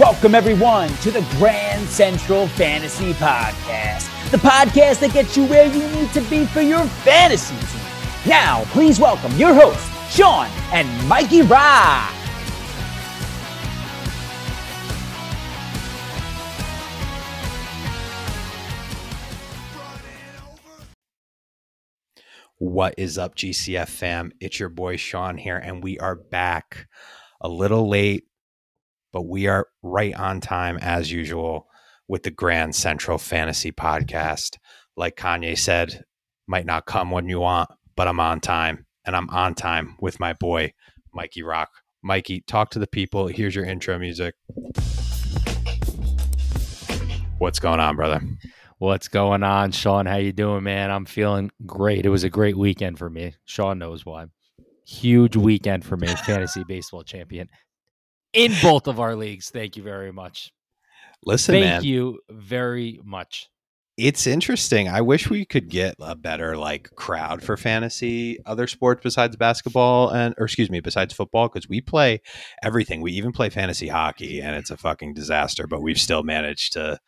Welcome, everyone, to the Grand Central Fantasy Podcast, the podcast that gets you where you need to be for your fantasy team. Now, please welcome your hosts, Sean and Mikey Rock. What is up, GCF fam? It's your boy Sean here, and we are back a little late, but we are right on time as usual with the Grand Central Fantasy Podcast. Like Kanye said, might not come when you want, but I'm on time, and I'm on time with my boy Mikey Rock. Mikey, talk to the people. Here's your intro music. What's going on, brother? What's going on, Sean? How you doing, man? I'm feeling great. It was a great weekend for me. Sean knows why. Huge weekend for me, fantasy baseball champion in both of our leagues. Thank you very much. Listen, Thank man, you very much. it's interesting. I wish we could get a better like crowd for fantasy, other sports besides basketball and or excuse me, besides football because we play everything. We even play fantasy hockey and it's a fucking disaster, but we've still managed to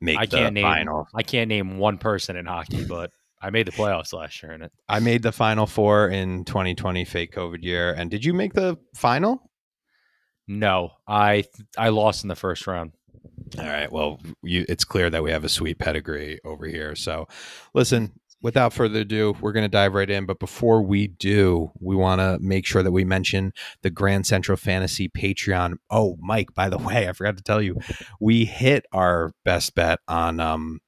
make I the can't name final. I can't name one person in hockey, but I made the playoffs last year in it. I made the final four in 2020 fake COVID year. And did you make the final? No, I I lost in the first round. All right. Well, you, it's clear that we have a sweet pedigree over here. So, listen, without further ado, we're going to dive right in. But before we do, we want to make sure that we mention the Grand Central Fantasy Patreon. Oh, Mike, by the way, I forgot to tell you, we hit our best bet on um,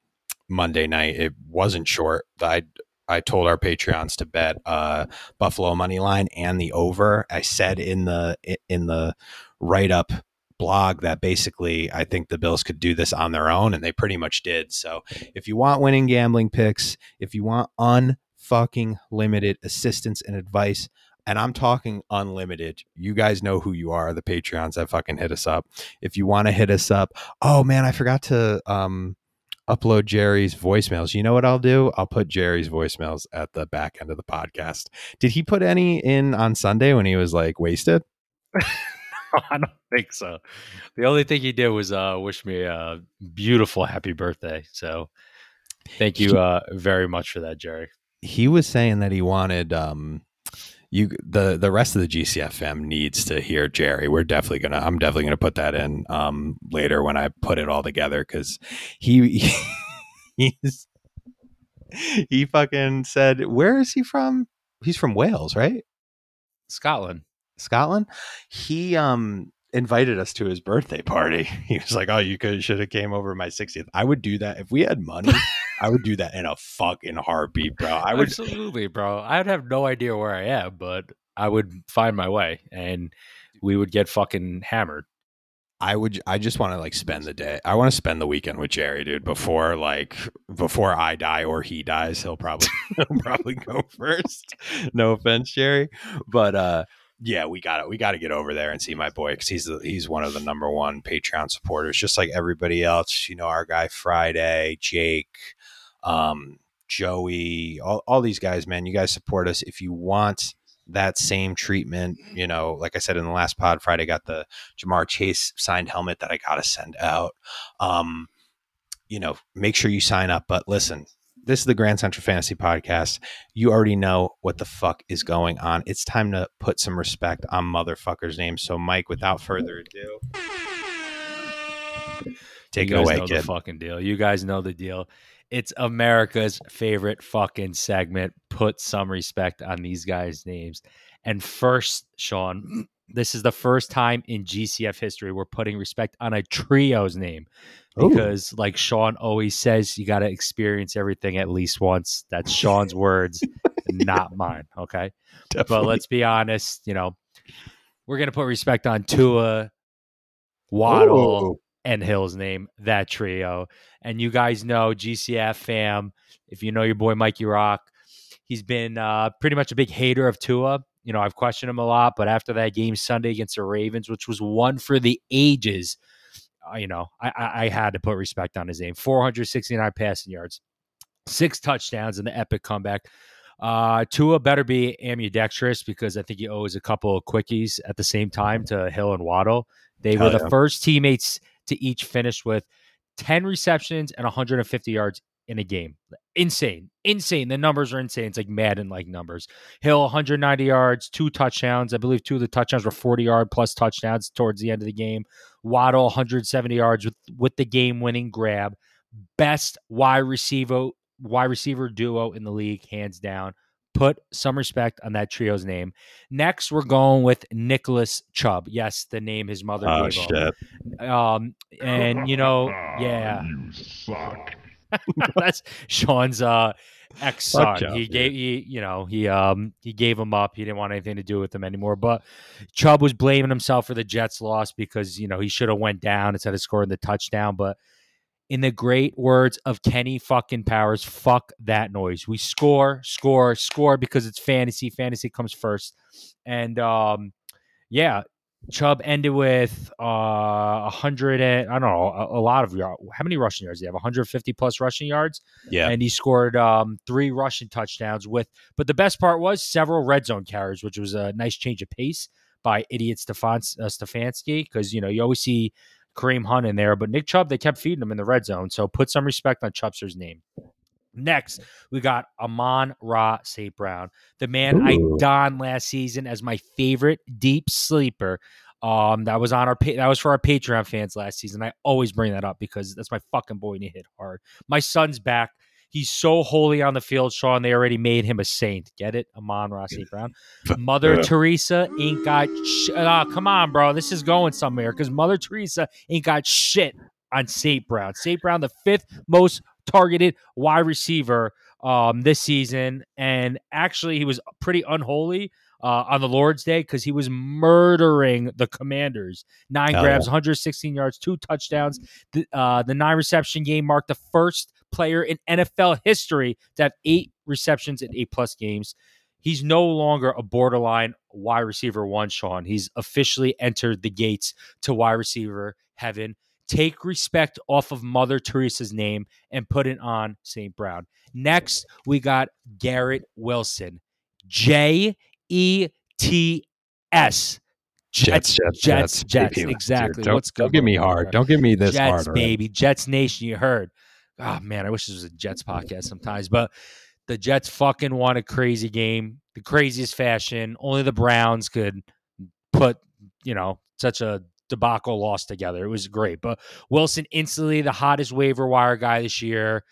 Monday night. It wasn't short. I I told our Patreons to bet uh, Buffalo money line and the over. I said in the in the write up blog that basically I think the Bills could do this on their own, and they pretty much did. So if you want winning gambling picks, if you want unfucking limited assistance and advice, and I'm talking unlimited, you guys know who you are, the Patreons that fucking hit us up. If you want to hit us up, oh man, I forgot to um upload Jerry's voicemails. You know what I'll do? I'll put Jerry's voicemails at the back end of the podcast. Did he put any in on Sunday when he was like wasted? I don't think so. The only thing he did was uh, wish me a beautiful happy birthday. So thank you uh, very much for that, Jerry. he was saying that he wanted um you the the rest of the GCFM needs to hear Jerry. We're definitely gonna I'm definitely gonna put that in um later when I put it all together because he, he he's he fucking said where is he from? He's from Wales, right? Scotland. Scotland. He um invited us to his birthday party. He was like, "Oh, you could should have came over my 60th." I would do that if we had money. I would do that in a fucking heartbeat, bro. I would Absolutely, bro. I'd have no idea where I am, but I would find my way and we would get fucking hammered. I would I just want to like spend the day. I want to spend the weekend with Jerry, dude, before like before I die or he dies. He'll probably he'll probably go first. No offense, Jerry. But uh yeah, we got it. We got to get over there and see my boy because he's the, he's one of the number one Patreon supporters, just like everybody else. You know, our guy Friday, Jake, um, Joey, all, all these guys, man. You guys support us. If you want that same treatment, you know, like I said in the last pod, Friday got the Ja'Marr Chase signed helmet that I got to send out. Um, you know, make sure you sign up. But listen, this is the Grand Central Fantasy Podcast. You already know what the fuck is going on. It's time to put some respect on motherfuckers' names. So, Mike, without further ado, take you it away, know kid. the fucking deal. You guys know the deal. It's America's favorite fucking segment. Put some respect on these guys' names. And first, Sean, this is the first time in GCF history we're putting respect on a trio's name. Ooh. Because, like Sean always says, you got to experience everything at least once. That's Sean's words, not mine. Okay. But let's be honest, you know, we're going to put respect on Tua, Waddle, Ooh. and Hill's name, that trio. And you guys know GCF fam, if you know your boy Mikey Rock, he's been uh, pretty much a big hater of Tua. You know, I've questioned him a lot, but after that game Sunday against the Ravens, which was one for the ages, you know, I, I, I had to put respect on his name. 469 passing yards, six touchdowns in the epic comeback. Uh, Tua better be ambidextrous because I think he owes a couple of quickies at the same time to Hill and Waddle They Hell were the yeah. first teammates to each finish with 10 receptions and 150 yards in a game. Insane. Insane. The numbers are insane. It's like Madden like numbers. Hill 190 yards, two touchdowns. I believe two of the touchdowns were 40 yard plus touchdowns towards the end of the game. Waddle 170 yards with, with the game winning grab. Best wide receiver wide receiver duo in the league, hands down. Put some respect on that trio's name. Next, we're going with Nicholas Chubb. Yes, the name his mother Oh gave him. shit! Um, and you know, yeah, You suck. that's Sean's uh ex son. He gave he, you know, he um he gave him up. He didn't want anything to do with him anymore. But Chubb was blaming himself for the Jets loss because you know he should have went down instead of scoring the touchdown. But in the great words of Kenny fucking Powers, fuck that noise. We score, score, score because it's fantasy. Fantasy comes first. And um yeah, Chubb ended with uh, a hundred and I don't know a, a lot of yards. How many rushing yards? Do you have 150 plus rushing yards, Yeah, and he scored um, three rushing touchdowns with. But the best part was several red zone carries, which was a nice change of pace by idiot Stefan uh, Stefanski because you know you always see Kareem Hunt in there, but Nick Chubb they kept feeding him in the red zone. So put some respect on Chubster's name. Next, we got Amon Ra St. Brown, the man I donned last season as my favorite deep sleeper. Um, that was on our that was for our Patreon fans last season. I always bring that up because that's my fucking boy and he hit hard. My son's back. He's so holy on the field, Sean. They already made him a saint. Get it, Amon Ra St. Brown. Mother Teresa ain't got. Sh- uh, come on, bro. This is going somewhere because Mother Teresa ain't got shit on St. Brown. St. Brown, the fifth most targeted wide receiver um, this season, and actually he was pretty unholy uh, on the Lord's Day because he was murdering the Commanders. Nine grabs, 116 yards, two touchdowns. The, uh, the nine reception game marked the first player in NFL history to have eight receptions in eight plus games. He's no longer a borderline wide receiver one, Sean. He's officially entered the gates to wide receiver heaven. Take respect off of Mother Teresa's name and put it on St. Brown. Next, we got Garrett Wilson. J E T S. Jets, Jets, Jets, Jets. baby. Exactly. Don't, What's don't give me hard. Don't give me this Jets, hard. already. baby. Jets Nation, you heard. Oh, man, I wish this was a Jets podcast sometimes. But the Jets fucking won a crazy game, the craziest fashion. Only the Browns could put, you know, such a debacle loss together. It was great. But Wilson instantly the hottest waiver wire guy this year.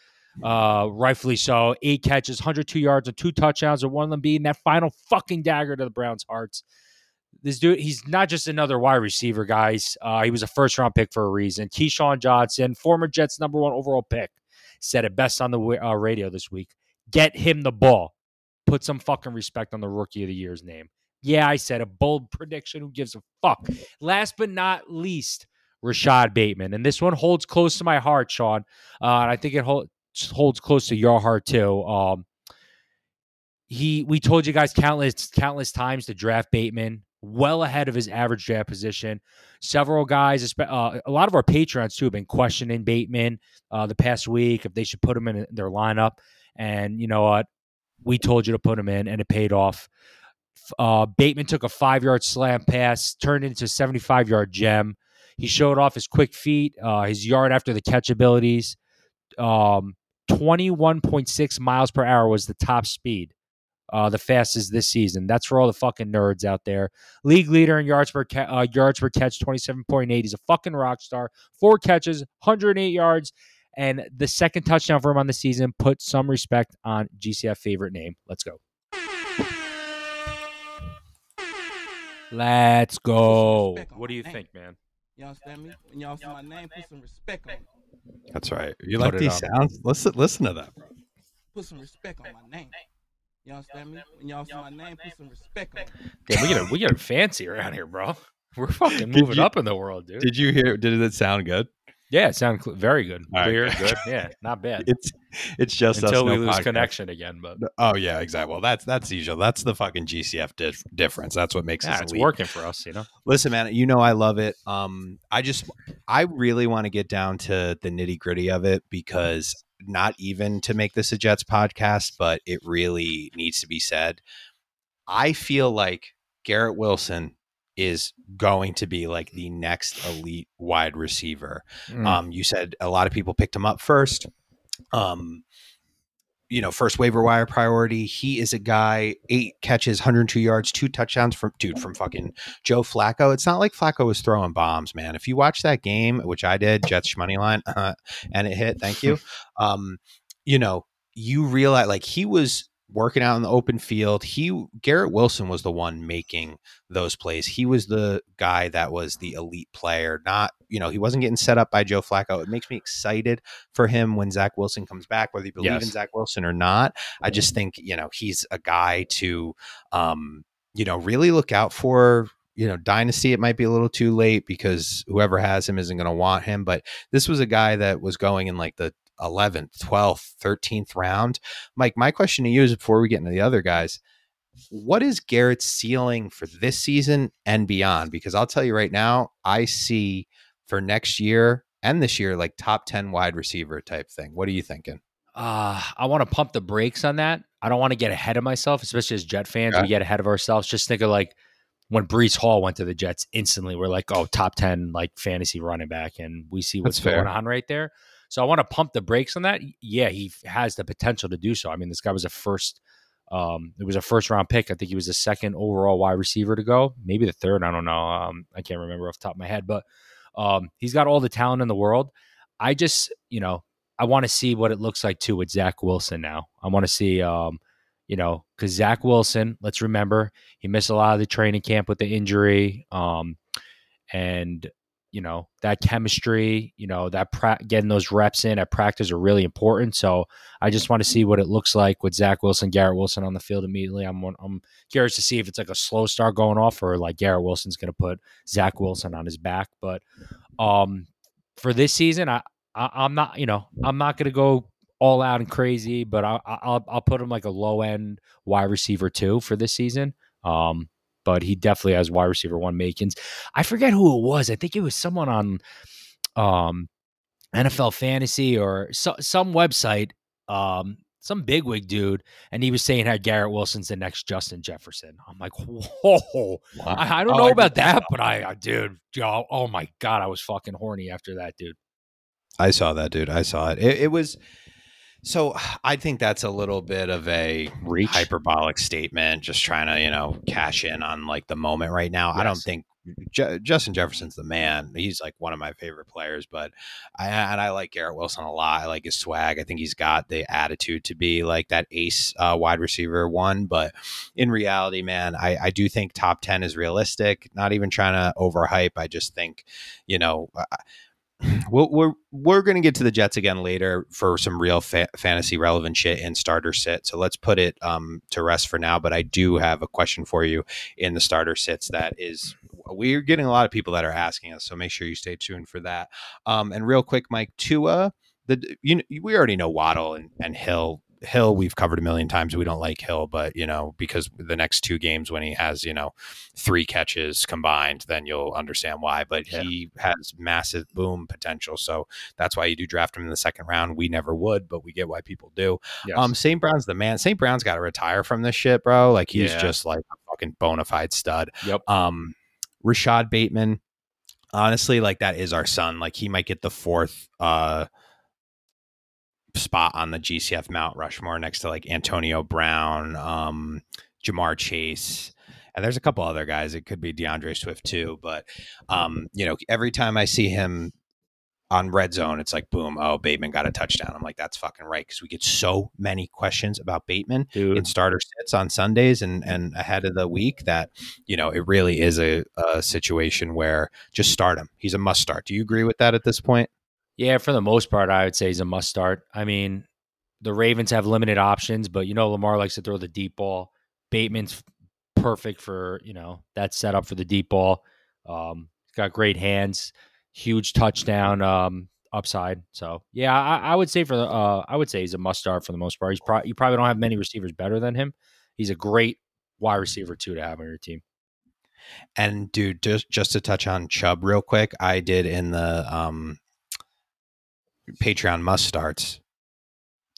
Uh, rightfully so. Eight catches, 102 yards, and two touchdowns, and one of them being that final fucking dagger to the Browns' hearts. This dude, he's not just another wide receiver, guys. Uh, he was a first round pick for a reason. Keyshawn Johnson, former Jets number one overall pick, said it best on the uh, radio this week. Get him the ball. Put some fucking respect on the rookie of the year's name. Yeah, I said a bold prediction. Who gives a fuck? Last but not least, Rashad Bateman. And this one holds close to my heart, Sean. Uh, and I think it hold, holds close to your heart too. Um, he, we told you guys countless, countless times to draft Bateman well ahead of his average draft position. Several guys, uh, a lot of our patrons too, have been questioning Bateman uh, the past week if they should put him in their lineup. And you know what? We told you to put him in, and it paid off. Uh, Bateman took a five yard slam pass, turned into a 75 yard gem. He showed off his quick feet, uh, his yard after the catch abilities. Um, 21.6 miles per hour was the top speed, uh, the fastest this season. That's for all the fucking nerds out there. League leader in yards per ca- uh, yards per catch, 27.8. He's a fucking rock star. Four catches, 108 yards, and the second touchdown for him on the season. Put some respect on GCF favorite name. Let's go. Let's go. What do you name. think, man? You understand me? When y'all see my name, put some respect on it. That's right. You like these sounds? Listen, listen to that, bro. Put some respect on my name. You understand me? When y'all see my name, put some respect on it. Yeah, we get we get fancy around here, bro. We're fucking moving you- up in the world, dude. Did you hear? Did it sound good? Yeah, it sounded cl- very good, All clear, good. good. Yeah, not bad. It's it's just us, Until we no lose podcast. connection again, but Oh yeah, exactly. Well, that's that's usual. That's the fucking GCF dif- difference. That's what makes yeah, it's elite. working for us, you know. Listen, man, you know I love it. Um, I just I really want to get down to the nitty gritty of it because not even to make this a Jets podcast, but it really needs to be said. I feel like Garrett Wilson is going to be like the next elite wide receiver. Mm. Um, you said a lot of people picked him up first. Um, you know, first waiver wire priority. He is a guy, eight catches, 102 yards, two touchdowns from dude from fucking Joe Flacco. It's not like Flacco was throwing bombs, man. If you watch that game, which I did, Jets money line, uh, and it hit, thank you. um, you know, you realize like he was working out in the open field. He Garrett Wilson was the one making those plays. He was the guy that was the elite player. Not you know he wasn't getting set up by Joe Flacco. It makes me excited for him when Zach Wilson comes back, whether you believe Yes. in Zach Wilson or not. I just think you know he's a guy to um, you know really look out for. You know, dynasty, it might be a little too late because whoever has him isn't going to want him. But this was a guy that was going in like the 11th, 12th, 13th round. Mike, my question to you is before we get into the other guys, what is Garrett's ceiling for this season and beyond? Because I'll tell you right now, I see for next year and this year like top 10 wide receiver type thing. What are you thinking? Uh, I want to pump the brakes on that. I don't want to get ahead of myself, especially as Jet fans. Okay. We get ahead of ourselves. Just think of like when Breece Hall went to the Jets, instantly we're like, oh, top 10 like fantasy running back. And we see what's That's fair. going on right there. So I want to pump the brakes on that. Yeah, he has the potential to do so. I mean, this guy was a first, um, it was a first round pick. I think he was the second overall wide receiver to go, maybe the third. I don't know. Um, I can't remember off the top of my head, but um, he's got all the talent in the world. I just, you know, I want to see what it looks like too with Zach Wilson now. I want to see, um, you know, because Zach Wilson, let's remember, he missed a lot of the training camp with the injury. Um, and, you know, that chemistry, you know, that pra- getting those reps in at practice are really important. So I just want to see what it looks like with Zach Wilson, Garrett Wilson on the field immediately. I'm, I'm curious to see if it's like a slow start going off or like Garrett Wilson's going to put Zach Wilson on his back. But um, for this season, I, I I'm not, you know, I'm not going to go all out and crazy, but I, I- I'll I'll put him like a low end wide receiver two for this season. Um, but he definitely has wide receiver one makings. I forget who it was. I think it was someone on um NFL Fantasy or so, some website, um, some bigwig dude, and he was saying how Garrett Wilson's the next Justin Jefferson. I'm like, whoa. I, I don't Oh, know I about did that, but I, I dude, oh, oh my god, I was fucking horny after that, dude. I saw that, dude. I saw it. It, it was so. I think that's a little bit of a Reach. hyperbolic statement, just trying to you know cash in on like the moment right now. I don't think Ju- Justin Jefferson's the man. He's like one of my favorite players, but I and I like Garrett Wilson a lot. I like his swag. I think he's got the attitude to be like that ace uh, wide receiver one. But in reality, man, I, I do think top ten is realistic. Not even trying to overhype. I just think, you know. uh, We'll, we're we're going to get to the Jets again later for some real fa- fantasy relevant shit in starter sit. So let's put it um, to rest for now. But I do have a question for you in the starter sits that is we're getting a lot of people that are asking us. So make sure you stay tuned for that. Um, and real quick, Mike Tua, the you we already know Waddle and, and Hill. Hill, we've covered a million times. We don't like Hill, but you know, because the next two games when he has, you know, three catches combined, then you'll understand why. But Yeah. he has massive boom potential. So that's why you do draft him in the second round. We never would, but we get why people do. Yes. Um, St. Brown's the man. St. Brown's got to retire from this shit, bro. Like he's Yeah. just like a fucking bona fide stud. Yep. Um, Rashad Bateman, honestly, like that is our son. Like he might get the fourth uh spot on the GCF Mount Rushmore next to like Antonio Brown, um, Ja'Marr Chase. And there's a couple other guys. It could be D'Andre Swift too. But um, you know, every time I see him on red zone, it's like boom, oh, Bateman got a touchdown. I'm like, that's fucking right. Cause we get so many questions about Bateman dude. in starter sits on Sundays and and ahead of the week that you know it really is a, a situation where just start him. He's a must start. Do you agree with that at this point? Yeah, for the most part, I would say he's a must start. I mean, the Ravens have limited options, but you know Lamar likes to throw the deep ball. Bateman's perfect for you know that setup for the deep ball. Um, he's got great hands, huge touchdown um, upside. So yeah, I, I would say for the uh, I would say he's a must start for the most part. He's pro- you probably don't have many receivers better than him. He's a great wide receiver too to have on your team. And dude, just just to touch on Chubb real quick, I did in the um, Patreon must starts.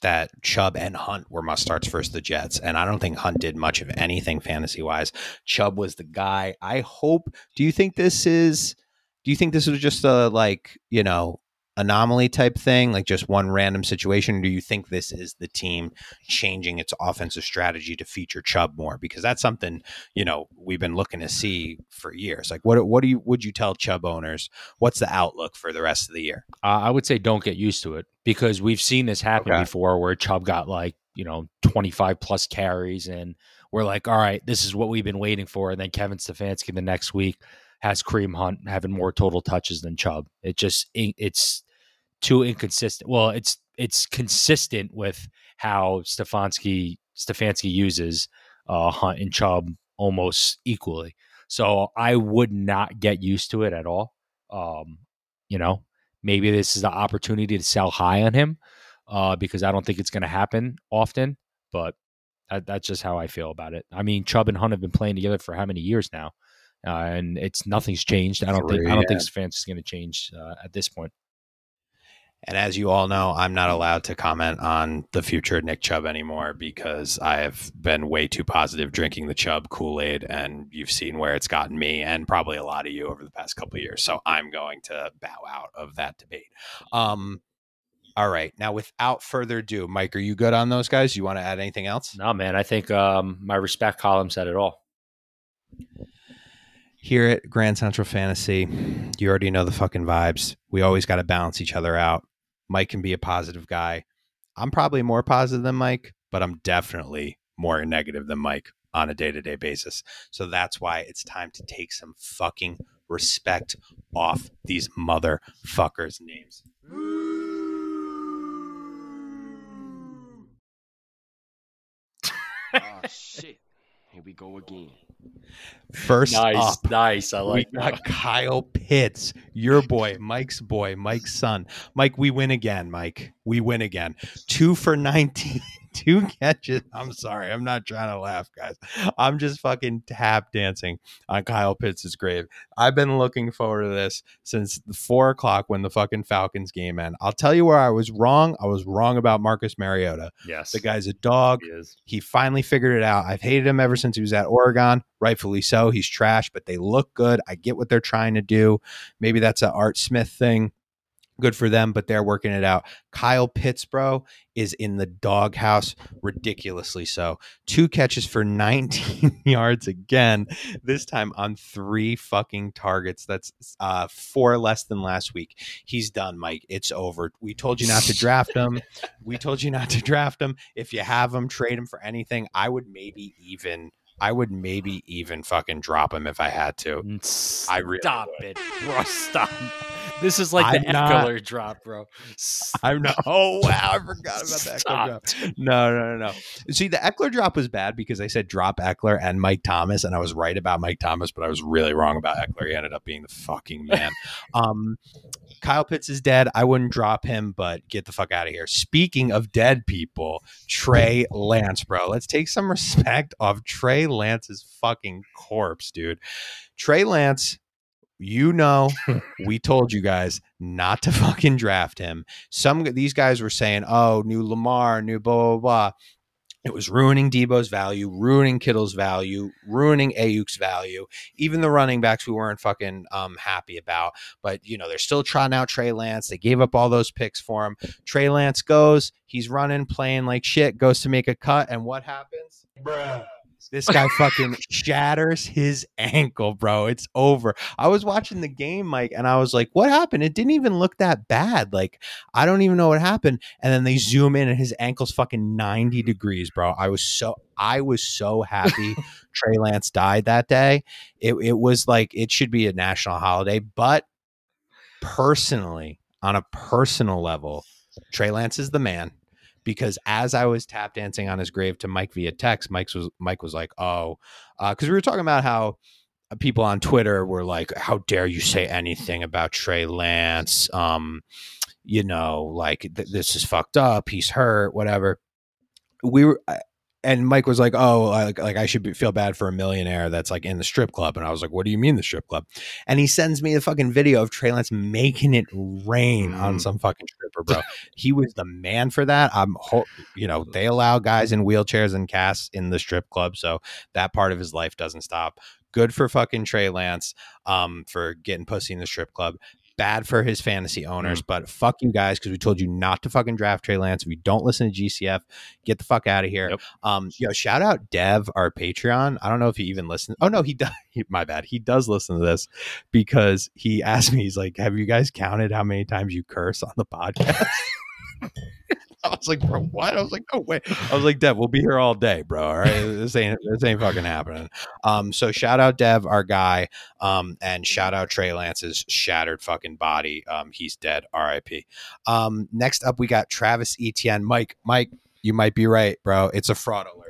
that Chubb and Hunt were must starts versus the Jets, and I don't think Hunt did much of anything fantasy wise. Chubb was the guy. I hope. Do you think this is? Do you think this was just a like you know anomaly type thing, like just one random situation? Do you think this is the team changing its offensive strategy to feature Chubb more? Because that's something you know we've been looking to see for years. Like, what what do you would you tell Chubb owners? What's the outlook for the rest of the year? Uh, I would say don't get used to it because we've seen this happen Okay. before where Chubb got like, you know, 25 plus carries and we're like, all right, this is what we've been waiting for. And then Kevin Stefanski the next week has Kareem Hunt having more total touches than Chubb. It just, it's too inconsistent. Well, it's, it's consistent with how Stefanski, Stefanski uses uh, Hunt and Chubb almost equally. So I would not get used to it at all. Um, you know, maybe this is the opportunity to sell high on him uh, because I don't think it's going to happen often. But that, that's just how I feel about it. I mean, Chubb and Hunt have been playing together for how many years now, uh, and it's nothing's changed. I don't think I don't think yeah. Stefanski is going to change uh, at this point. And as you all know, I'm not allowed to comment on the future of Nick Chubb anymore because I have been way too positive drinking the Chubb Kool Aid, and you've seen where it's gotten me, and probably a lot of you over the past couple of years. So I'm going to bow out of that debate. Um, all right, now without further ado, Mike, are you good on those guys? You want to add anything else? No, man, I think um, my respect column said it all. Here at Grand Central Fantasy, you already know the fucking vibes. We always got to balance each other out. Mike can be a positive guy. I'm probably more positive than Mike, but I'm definitely more negative than Mike on a day to day basis. So that's why it's time to take some fucking respect off these motherfuckers' names. oh shit. Here we go again. First nice, up, nice. I like we got Kyle Pitts, your boy, Mike's boy, Mike's son. Mike, we win again, Mike. We win again. Two for 19, two catches. I'm sorry. I'm not trying to laugh, guys. I'm just fucking tap dancing on Kyle Pitts' grave. I've been looking forward to this since the four o'clock when the fucking Falcons game end. I'll tell you where I was wrong. I was wrong about Marcus Mariota. Yes, The guy's a dog. he is. He finally figured it out. I've hated him ever since he was at Oregon. Rightfully so. He's trash, but they look good. I get what they're trying to do. Maybe that's an Art Smith thing. Good for them, but they're working it out. Kyle Pitts, bro, is in the doghouse, ridiculously so. Two catches for 19 yards again, this time on three fucking targets. That's uh, four less than last week. He's done, Mike. It's over. We told you not to draft him. We told you not to draft him. If you have him, trade him for anything. I would maybe even, I would maybe even fucking drop him if I had to. I really stop would. it, bro. Stop. This is like the I'm not- Ekeler drop, bro. I'm not. Oh wow, I forgot about that. Ekeler drop. No, no, no, no. See, the Ekeler drop was bad because I said drop Ekeler and Mike Thomas, and I was right about Mike Thomas, but I was really wrong about Ekeler. He ended up being the fucking man. um, Kyle Pitts is dead. I wouldn't drop him, but get the fuck out of here. Speaking of dead people, Trey Lance, bro. Let's take some respect off Trey Lance's fucking corpse, dude. Trey Lance, you know, we told you guys not to fucking draft him. Some these guys were saying, "Oh, new Lamar, new blah blah blah." It was ruining Deebo's value, ruining Kittle's value, ruining Aiyuk's value. Even the running backs we weren't fucking um, happy about. But you know they're still trotting out Trey Lance. They gave up all those picks for him. Trey Lance goes, he's running, playing like shit, goes to make a cut, and what happens? This guy fucking shatters his ankle, bro. It's over. I was watching the game, Mike, and I was like, what happened? It didn't even look that bad. Like, I don't even know what happened. And then they zoom in and his ankle's fucking 90 degrees, bro. I was so I was so happy Trey Lance died that day. It it was like it should be a national holiday, but personally, on a personal level, Trey Lance is the man because as I was tap dancing on his grave to Mike via text, Mike was Mike was like, "Oh," because we were talking about how uh, people on Twitter were like, "How dare you say anything about Trey Lance?" Um, you know, like th- this is fucked up. He's hurt. Whatever. We were. And Mike was like, "Oh, like, like I should be, feel bad for a millionaire that's like in the strip club." And I was like, "What do you mean the strip club?" And he sends me the fucking video of Trey Lance making it rain on Mm. some fucking stripper, bro. he was the man for that. I'm, ho- you know, they allow guys in wheelchairs and casts in the strip club, so that part of his life doesn't stop. Good for fucking Trey Lance, um, for getting pussy in the strip club. Bad for his fantasy owners, but fuck you guys because we told you not to fucking draft Trey Lance. If you don't listen to GCF, get the fuck out of here. Yep. Um, yo, shout out Dev, our Patreon. I don't know if he even listens. Oh no, he does. He, my bad. He does listen to this because he asked me. He's like, "Have you guys counted how many times you curse on the podcast?" I was like, "Bro, what?" I was like, "No way." I was like, "Dev, we'll be here all day, bro. All right, this ain't this ain't fucking happening." Um, so shout out Dev, our guy, um, and shout out Trey Lance's shattered fucking body. Um, he's dead. R.I.P. Um, next up, we got Travis Etienne. Mike, Mike, you might be right, bro. It's a fraud alert.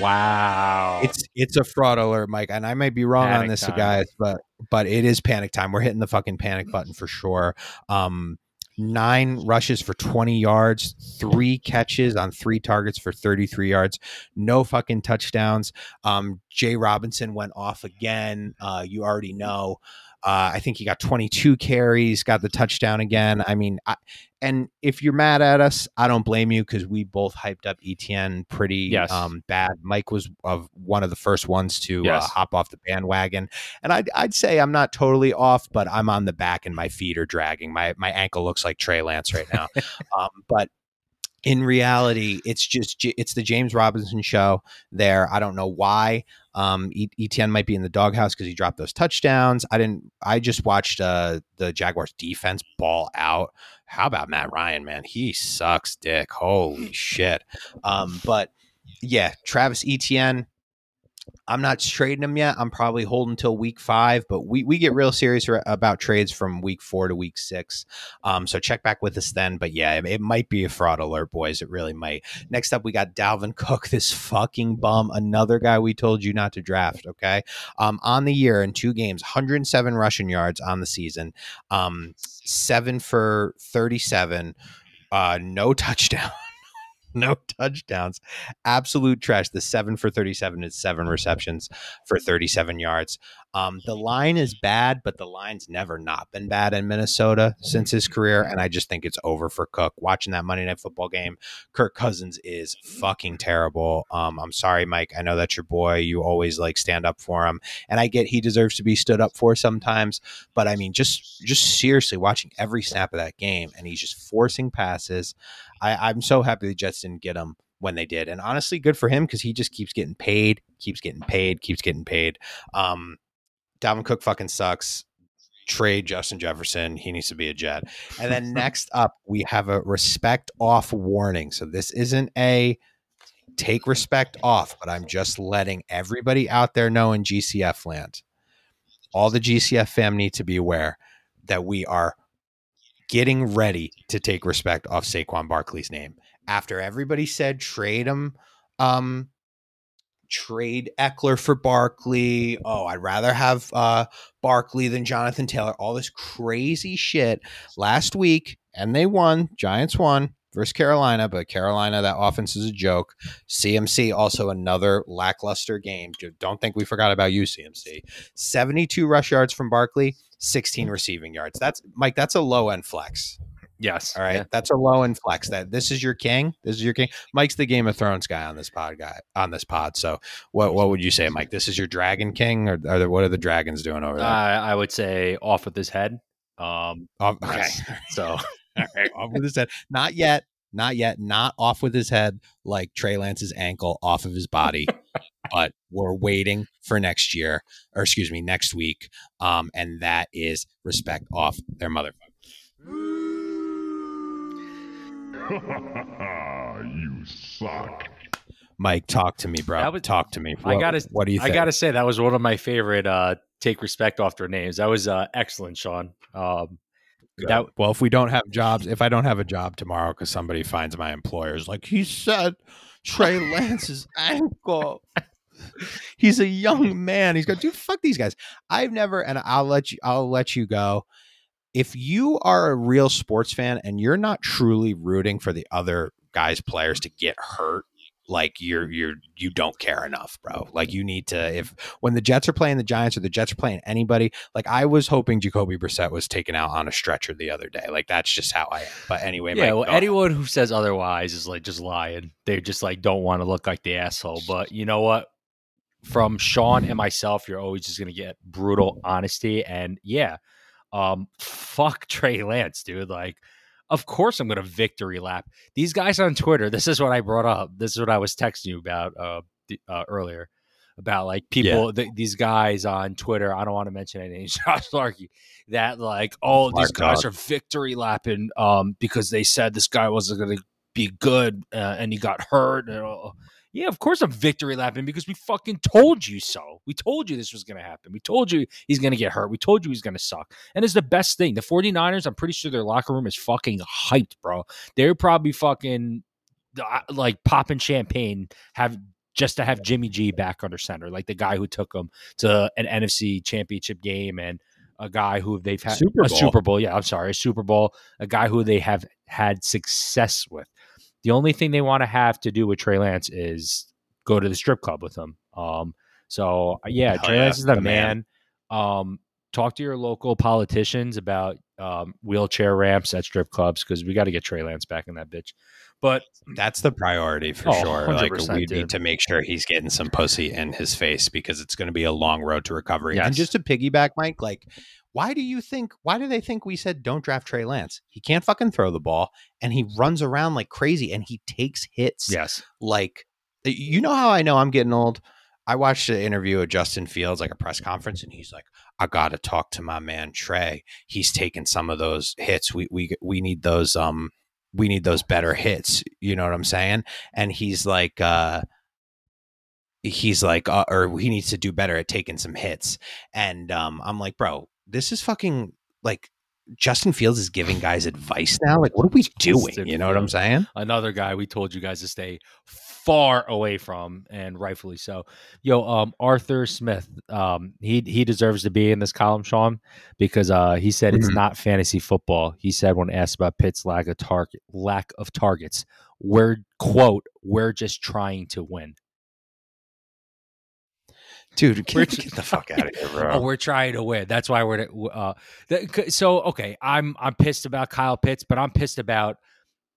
Wow. It's it's a fraud alert, Mike, and I might be wrong on this, time. guys, but but it is panic time. We're hitting the fucking panic button for sure. Um, nine rushes for 20 yards, three catches on three targets for 33 yards, no fucking touchdowns. Um, Jay Robinson went off again. Uh, you already know. Uh, I think he got 22 carries, got the touchdown again. I mean, I, and if you're mad at us, I don't blame you because we both hyped up ETN pretty Yes. um, bad. Mike was of one of the first ones to uh, hop off the bandwagon, and I'd, I'd say I'm not totally off, but I'm on the back and my feet are dragging. My my ankle looks like Trey Lance right now, um, but. In reality, it's just it's the James Robinson show. There, I don't know why. Um, ETN might be in the doghouse because he dropped those touchdowns. I didn't. I just watched uh, the Jaguars defense ball out. How about Matt Ryan, man? He sucks dick. Holy shit. Um, but yeah, Travis Etienne. I'm not trading him yet. I'm probably holding until week five, but we, we get real serious about trades from week four to week six. Um, so check back with us then. But yeah, it, it might be a fraud alert, boys. It really might. Next up, we got Dalvin Cook, this fucking bum, another guy we told you not to draft. Okay. Um, on the year in two games, 107 rushing yards on the season, um, seven for 37, uh, no touchdown. No touchdowns. Absolute trash. The seven for 37 is seven receptions for 37 yards. Um, the line is bad, but the line's never not been bad in Minnesota since his career. And I just think it's over for Cook. Watching that Monday Night Football game, Kirk Cousins is fucking terrible. Um, I'm sorry, Mike. I know that's your boy. You always like stand up for him, and I get he deserves to be stood up for sometimes. But I mean, just just seriously watching every snap of that game, and he's just forcing passes. I, I'm so happy the Jets didn't get him when they did, and honestly, good for him because he just keeps getting paid, keeps getting paid, keeps getting paid. Um, Dalvin Cook fucking sucks. Trade Justin Jefferson. He needs to be a Jet. And then next up, we have a respect off warning. So this isn't a take respect off, but I'm just letting everybody out there know in GCF land. All the GCF fam need to be aware that we are getting ready to take respect off Saquon Barkley's name. After everybody said trade him, um, trade Ekeler for Barkley. Oh, I'd rather have uh Barkley than Jonathan Taylor. All this crazy shit last week, and they won. Giants won versus Carolina, but Carolina, that offense is a joke. CMC also another lackluster game. Don't think we forgot about you, CMC. 72 rush yards from Barkley, 16 receiving yards. That's Mike, that's a low end flex. yes. All right. Yeah. That's a low end flex. That this is your king. This is your king. Mike's the Game of Thrones guy on this pod guy on this pod. So what what would you say, Mike? This is your dragon king, or are there, what are the dragons doing over there? I I would say off with his head. Um, Off- okay. yes. So All right, off with his head. Not yet. Not yet. Not off with his head like Trey Lance's ankle off of his body. but we're waiting for next year, or excuse me, next week. Um, and that is respect off their motherfucker. you suck. Mike, talk to me, bro. That was- talk to me. I gotta- What do you I gotta say that was one of my favorite uh take respect off their names. That was uh excellent, Sean. Um that well, if we don't have jobs, if I don't have a job tomorrow because somebody finds my employers like he said Trey Lance's ankle. He's a young man. He's going, dude, fuck these guys. I've never, and I'll let you, I'll let you go. If you are a real sports fan and you're not truly rooting for the other guys' players to get hurt, like you're you're you don't care enough, bro. Like you need to if when the Jets are playing the Giants or the Jets are playing anybody, like I was hoping Jacoby Brissett was taken out on a stretcher the other day. Like that's just how I am. But anyway, yeah, Mike, well, anyone who says otherwise is like just lying. They just like don't want to look like the asshole. But you know what? From Sean and myself, you're always just gonna get brutal honesty. And yeah, um, fuck Trey Lance, dude. Like, of course I'm gonna victory lap these guys on Twitter. This is what I brought up. This is what I was texting you about uh, the- uh earlier about like people th- these guys on Twitter. I don't want to mention any names, Josh Larkey, that like, oh, these guys are victory lapping um because they said this guy wasn't going to be good uh, and he got hurt. And, all. Yeah, of course I'm victory lapping because we fucking told you so. We told you this was going to happen. We told you he's going to get hurt. We told you he's going to suck. And it's the best thing. The 49ers, I'm pretty sure their locker room is fucking hyped, bro. They're probably fucking uh, like popping champagne have just to have Jimmy G back under center, like the guy who took them to an NFC championship game and a guy who they've had Super a Super Bowl. Yeah, I'm sorry, a Super Bowl, a guy who they have had success with. The only thing they want to have to do with Trey Lance is go to the strip club with him. Um, so uh, yeah, Hell Trey yeah, Lance is the, the man. man. Um, talk to your local politicians about um, wheelchair ramps at strip clubs because we got to get Trey Lance back in that bitch. But That's the priority for Oh, sure. Like we dude. need to make sure he's getting some pussy in his face because it's going to be a long road to recovery. And just to piggyback, Mike, like, why do you think? Why do they think we said don't draft Trey Lance? He can't fucking throw the ball, and he runs around like crazy, and he takes hits. yes, like, you know how I know I'm getting old. I watched an interview of Justin Fields, like a press conference, and he's like, "I got to talk to my man Trey. He's taking some of those hits. We we we need those um we need those better hits. You know what I'm saying?" And he's like, uh he's like, uh, or he needs to do better at taking some hits. And um, I'm like, bro, this is fucking like Justin Fields is giving guys advice now. Like, what are we doing? Justin You know what I'm saying? another guy we told you guys to stay far away from, and rightfully so. Yo, um, Arthur Smith, um, he he deserves to be in this column, Sean, because uh, he said it's Mhm. not fantasy football. He said when asked about Pitt's lack of target lack of targets, we're quote, we're just trying to win. Dude, get, get the fuck out of here, bro. Oh, we're trying to win. That's why we're uh. so okay, I'm I'm pissed about Kyle Pitts, but I'm pissed about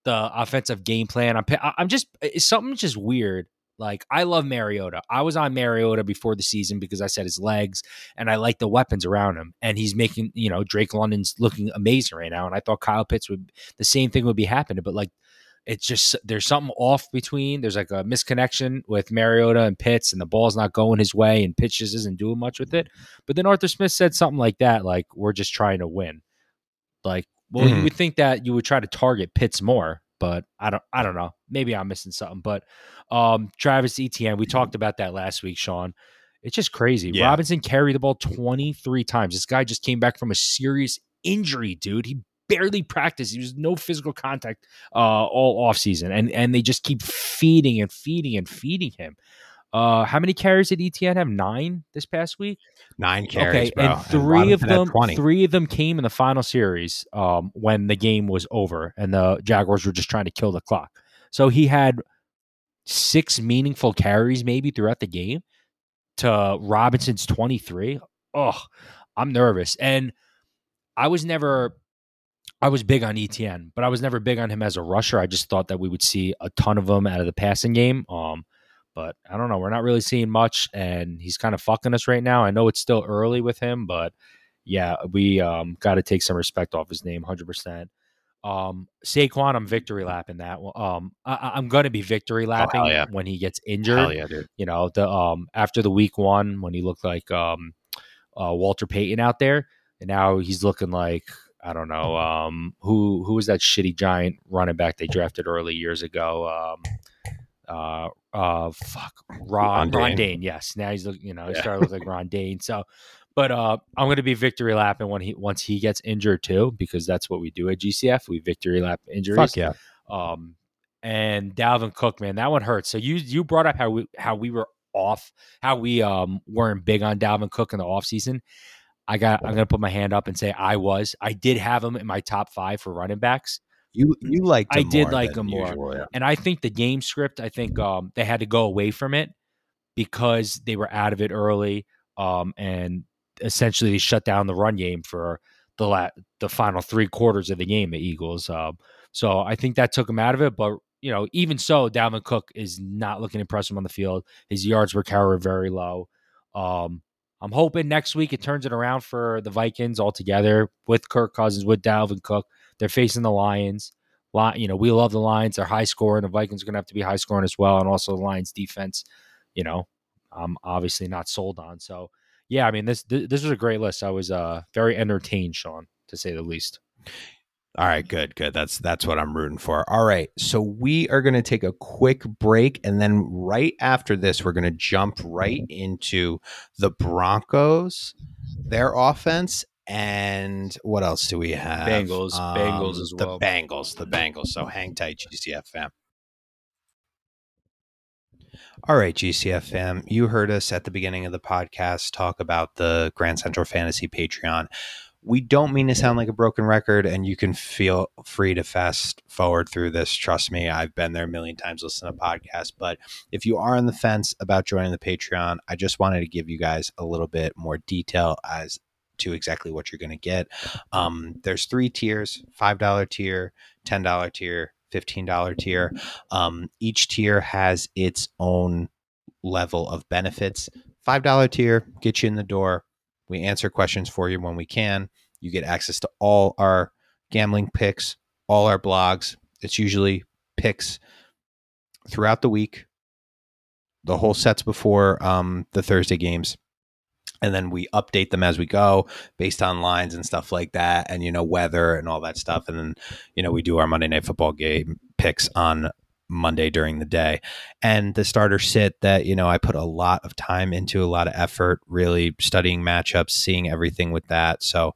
the offensive game plan. I'm I'm just it's something just weird. Like I love Mariota. I was on Mariota before the season because I said his legs and I like the weapons around him. And he's making you know Drake London's looking amazing right now. And I thought Kyle Pitts would the same thing would be happening, but like. It's just there's something off between. There's like a misconnection with Mariota and Pitts, and the ball's not going his way, and Pitts just isn't doing much with it. But then Arthur Smith said something like that, like we're just trying to win. Like, well, you Mhm. would think that you would try to target Pitts more, but I don't. I don't know. Maybe I'm missing something. But um, Travis Etienne, we talked about that last week, Sean. It's just crazy. Yeah. Robinson carried the ball 23 times. This guy just came back from a serious injury, dude. He barely practiced. He was no physical contact uh, all offseason. And and they just keep feeding and feeding and feeding him. Uh, how many carries did ETN have? Nine this past week. Nine carries, bro. and three of them, three of them came in the final series um, when the game was over and the Jaguars were just trying to kill the clock. So he had six meaningful carries maybe throughout the game to Robinson's twenty three. Oh, I'm nervous, and I was never. I was big on ETN, but I was never big on him as a rusher. I just thought that we would see a ton of them out of the passing game. Um, but I don't know. We're not really seeing much, and he's kind of fucking us right now. I know it's still early with him, but yeah, we um, got to take some respect off his name, hundred percent. Um, Saquon, I'm victory lapping that. Um, I, I'm going to be victory lapping Oh, yeah. when he gets injured. Yeah. You know, the um after the week one when he looked like um uh, Walter Payton out there, and now he's looking like I don't know um who who was that shitty giant running back they drafted early years ago. Um, uh, uh, fuck, Ron, Ron Dayne. Yes, now he's you know, he Yeah. started to look like Ron Dayne. So, but uh, I'm going to be victory lapping when he once he gets injured too, because that's what we do at GCF. We victory lap injuries. Fuck yeah. Um, and Dalvin Cook, man, that one hurts. So you you brought up how we how we were off, how we um weren't big on Dalvin Cook in the offseason. I got I'm gonna put my hand up and say I was. I did have him in my top five for running backs. You you liked I did like him more. yeah. And I think the game script, I think um, they had to go away from it because they were out of it early, um, and essentially they shut down the run game for the la- the final three quarters of the game. The Eagles. Um, so I think that took him out of it. But you know, even so, Dalvin Cook is not looking impressive on the field. His yards per carry very low. Um, I'm hoping next week it turns it around for the Vikings altogether with Kirk Cousins, with Dalvin Cook. They're facing the Lions. Li- You know, we love the Lions. They're high scoring. The Vikings are going to have to be high scoring as well. And also the Lions defense, you know, I'm obviously not sold on. So, yeah, I mean, this this, this was a great list. I was uh, very entertained, Sean, to say the least. All right, good, good. That's that's what I'm rooting for. All right, so we are going to take a quick break, and then right after this, we're going to jump right into the Broncos, their offense, and what else do we have? Um, Bengals, Bengals as well. The Bengals, the Bengals. So hang tight, GCF fam. All right, GCF fam, you heard us at the beginning of the podcast talk about the Grand Central Fantasy Patreon we don't mean to sound like a broken record and you can feel free to fast forward through this. Trust me i've been there a million times listening to podcasts but if you are on the fence about joining the patreon i just wanted to give you guys a little bit more detail as to exactly what you're going to get. Um, there's three tiers $5 tier $10 tier $15 tier. Um, each tier has its own level of benefits. $5 tier gets you in the door we answer questions for you when we can. You get access to all our gambling picks, all our blogs. It's usually picks throughout the week, the whole sets before um, the Thursday games. And then we update them as we go based on lines and stuff like that, and you know, weather and all that stuff. And then, you know, we do our Monday Night Football game picks on Monday during the day. And the starter sit that, you know, I put a lot of time into, a lot of effort, really studying matchups, seeing everything with that. So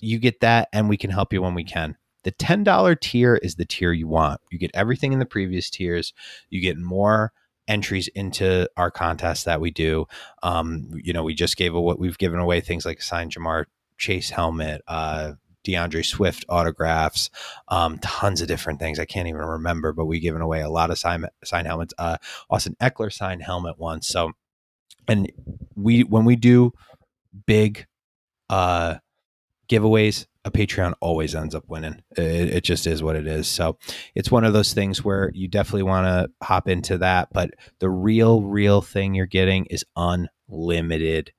you get that, and we can help you when we can. The $10 tier is the tier you want. You get everything in the previous tiers, you get more entries into our contest that we do. Um, you know, we just gave away, we've given away things like a signed Ja'Marr Chase helmet, uh, D'Andre Swift autographs, um, tons of different things. I can't even remember, but we given away a lot of sign sign helmets. Uh, Austin Ekeler signed helmet once. So, and we when we do big uh, giveaways, a Patreon always ends up winning. It, it just is what it is. So it's one of those things where you definitely want to hop into that. But the real, real thing you're getting is unlimited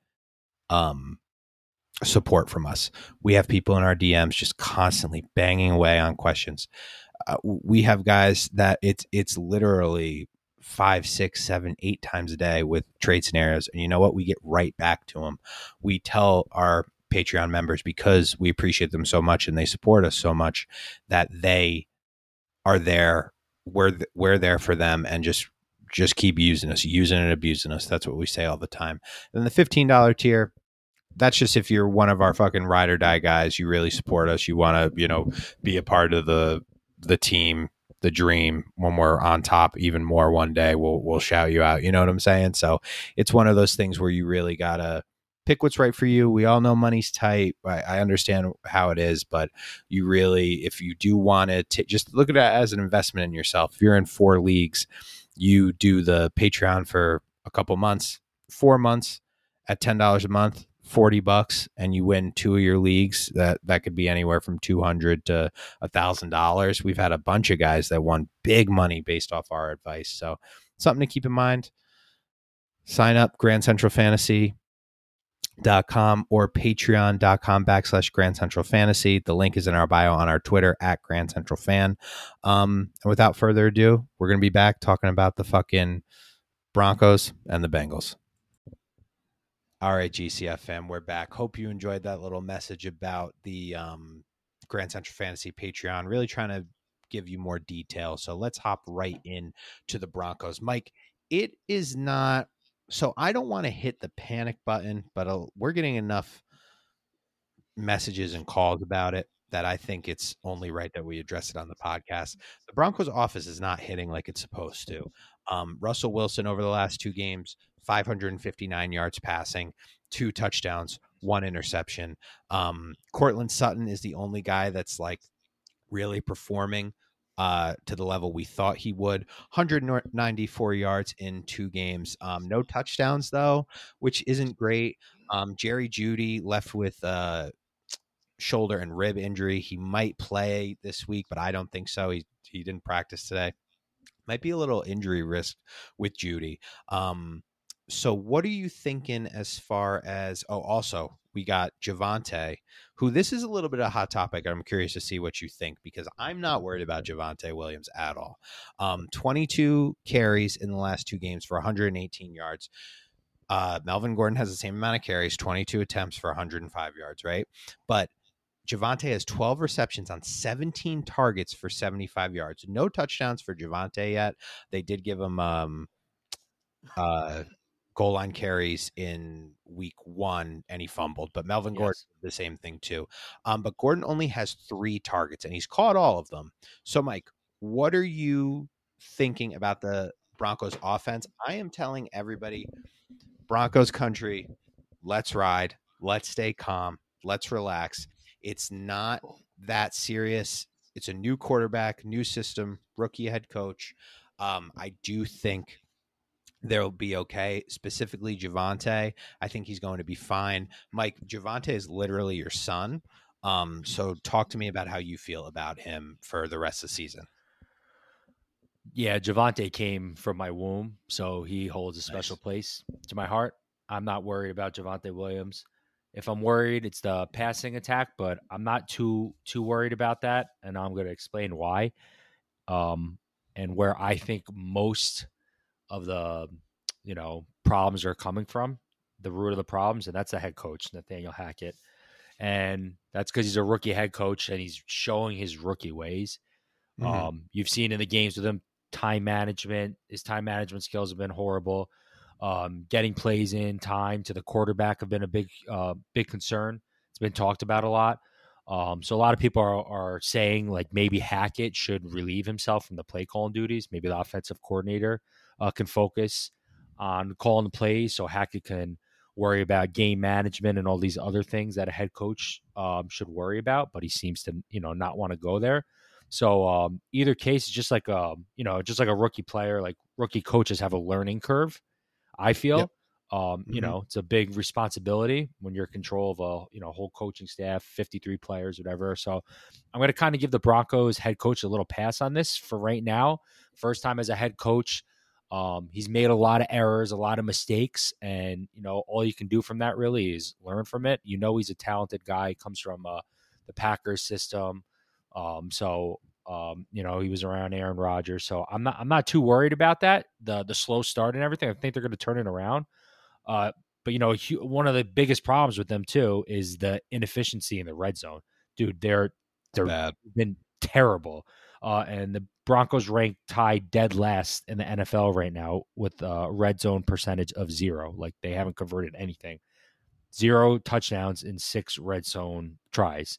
um support from us. We have people in our DMs just constantly banging away on questions. Uh, we have guys that it's it's literally five, six, seven, eight times a day with trade scenarios, and you know what? We get right back to them. We tell our Patreon members because we appreciate them so much and they support us so much that they are there. We're th- we're there for them and just just keep using us, using and abusing us. That's what we say all the time. And the fifteen dollar tier, that's just if you're one of our fucking ride or die guys, you really support us, you want to, you know, be a part of the the team, the dream. When we're on top even more one day, we'll we'll shout you out. You know what I'm saying? So it's one of those things where you really gotta pick what's right for you. We all know money's tight. I, I understand how it is, but you really, if you do want to, just look at it as an investment in yourself. If you're in four leagues, you do the Patreon for a couple months, four months at ten dollars a month 40 bucks and you win two of your leagues that that could be anywhere from 200 to a thousand dollars. We've had a bunch of guys that won big money based off our advice. So something to keep in mind. Sign up grand central fantasy dot com or patreon.com backslash grand central fantasy. The link is in our bio on our twitter at grand central fan. Um and without further ado we're gonna be back talking about the fucking broncos and the bengals all right, GCFM, we're back. Hope you enjoyed that little message about the um, Grand Central Fantasy Patreon. Really trying to give you more detail. So let's hop right in to the Broncos. Mike, it is not. So I don't want to hit the panic button, but uh, we're getting enough messages and calls about it that I think it's only right that we address it on the podcast. The Broncos office is not hitting like it's supposed to. Um, Russell Wilson over the last two games, 559 yards passing, two touchdowns, one interception. Um, Courtland Sutton is the only guy that's like really performing uh, to the level we thought he would. 194 yards in two games. Um, no touchdowns though, which isn't great. Um, Jerry Jeudy left with uh, shoulder and rib injury. He might play this week, but I don't think so. He he didn't practice today. Might be a little injury risk with Jeudy. Um, so what are you thinking as far as oh also we got Javonte, who this is a little bit of a hot topic. I'm curious to see what you think because I'm not worried about Javonte Williams at all. Um, 22 carries in the last two games for 118 yards. Uh, Melvin Gordon has the same amount of carries, 22 attempts for 105 yards, right? But Javonte has 12 receptions on 17 targets for 75 yards. No touchdowns for Javonte yet. They did give him um, uh, goal line carries in week one and he fumbled, but Melvin yes. Gordon the same thing too. Um, but Gordon only has three targets and he's caught all of them. So, Mike, what are you thinking about the Broncos offense? I am telling everybody, Broncos country, let's ride, let's stay calm, let's relax. It's not that serious. It's a new quarterback, new system, rookie head coach. Um, I do think they'll be okay. Specifically, Javonte, I think he's going to be fine. Mike, Javonte is literally your son. Um, so talk to me about how you feel about him for the rest of the season. Yeah, Javonte came from my womb, so he holds a special nice. place to my heart. I'm not worried about Javonte Williams. If I'm worried, it's the passing attack, but I'm not too too worried about that, and I'm going to explain why. Um, and where I think most of the you know problems are coming from, the root of the problems, and that's the head coach Nathaniel Hackett, and that's because he's a rookie head coach and he's showing his rookie ways. Mm-hmm. Um, you've seen in the games with him time management. His time management skills have been horrible. Um, getting plays in time to the quarterback have been a big, uh, big concern. It's been talked about a lot. Um, so a lot of people are, are saying like maybe Hackett should relieve himself from the play calling duties. Maybe the offensive coordinator uh, can focus on calling the plays so Hackett can worry about game management and all these other things that a head coach um, should worry about. But he seems to you know not want to go there. So um, either case is just like a um, you know just like a rookie player. Like rookie coaches have a learning curve. I feel. Yep. Um, mm-hmm. you know, it's a big responsibility when you're in control of a you know whole coaching staff, 53 players, whatever. So I'm going to kind of give the Broncos head coach a little pass on this for right now. First time as a head coach. Um, he's made a lot of errors, a lot of mistakes, and you know all you can do from that really is learn from it. You know he's a talented guy, comes from uh, the Packers system, um, so um, you know, he was around Aaron Rodgers, so I'm not I'm not too worried about that. The the slow start and everything. I think they're going to turn it around. Uh, but you know, one of the biggest problems with them too is the inefficiency in the red zone. Dude, they're they're Bad. been terrible. Uh, and the Broncos rank tied dead last in the NFL right now with a red zone percentage of zero. Like they haven't converted anything. Zero touchdowns in six red zone tries.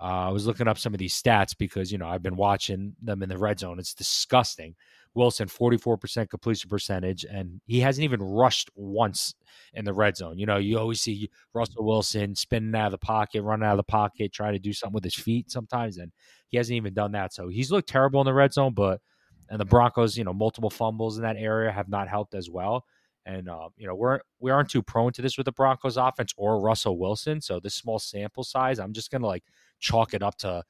Uh, I was looking up some of these stats because you know I've been watching them in the red zone. It's disgusting. Wilson, 44% completion percentage, and he hasn't even rushed once in the red zone. You know, you always see Russell Wilson spinning out of the pocket, running out of the pocket, trying to do something with his feet sometimes, and he hasn't even done that. So he's looked terrible in the red zone, but and the Broncos, you know, multiple fumbles in that area have not helped as well. And uh, you know we're we aren't too prone to this with the Broncos offense or Russell Wilson. So this small sample size, I'm just gonna like chalk it up to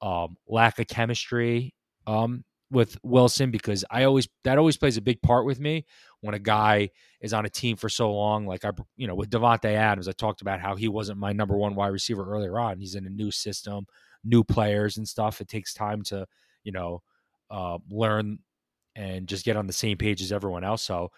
um, lack of chemistry um, with Wilson because I always that always plays a big part with me when a guy is on a team for so long. Like I, you know, with Davante Adams, I talked about how he wasn't my number one wide receiver earlier on. He's in a new system, new players and stuff. It takes time to, you know, uh, learn and just get on the same page as everyone else. So,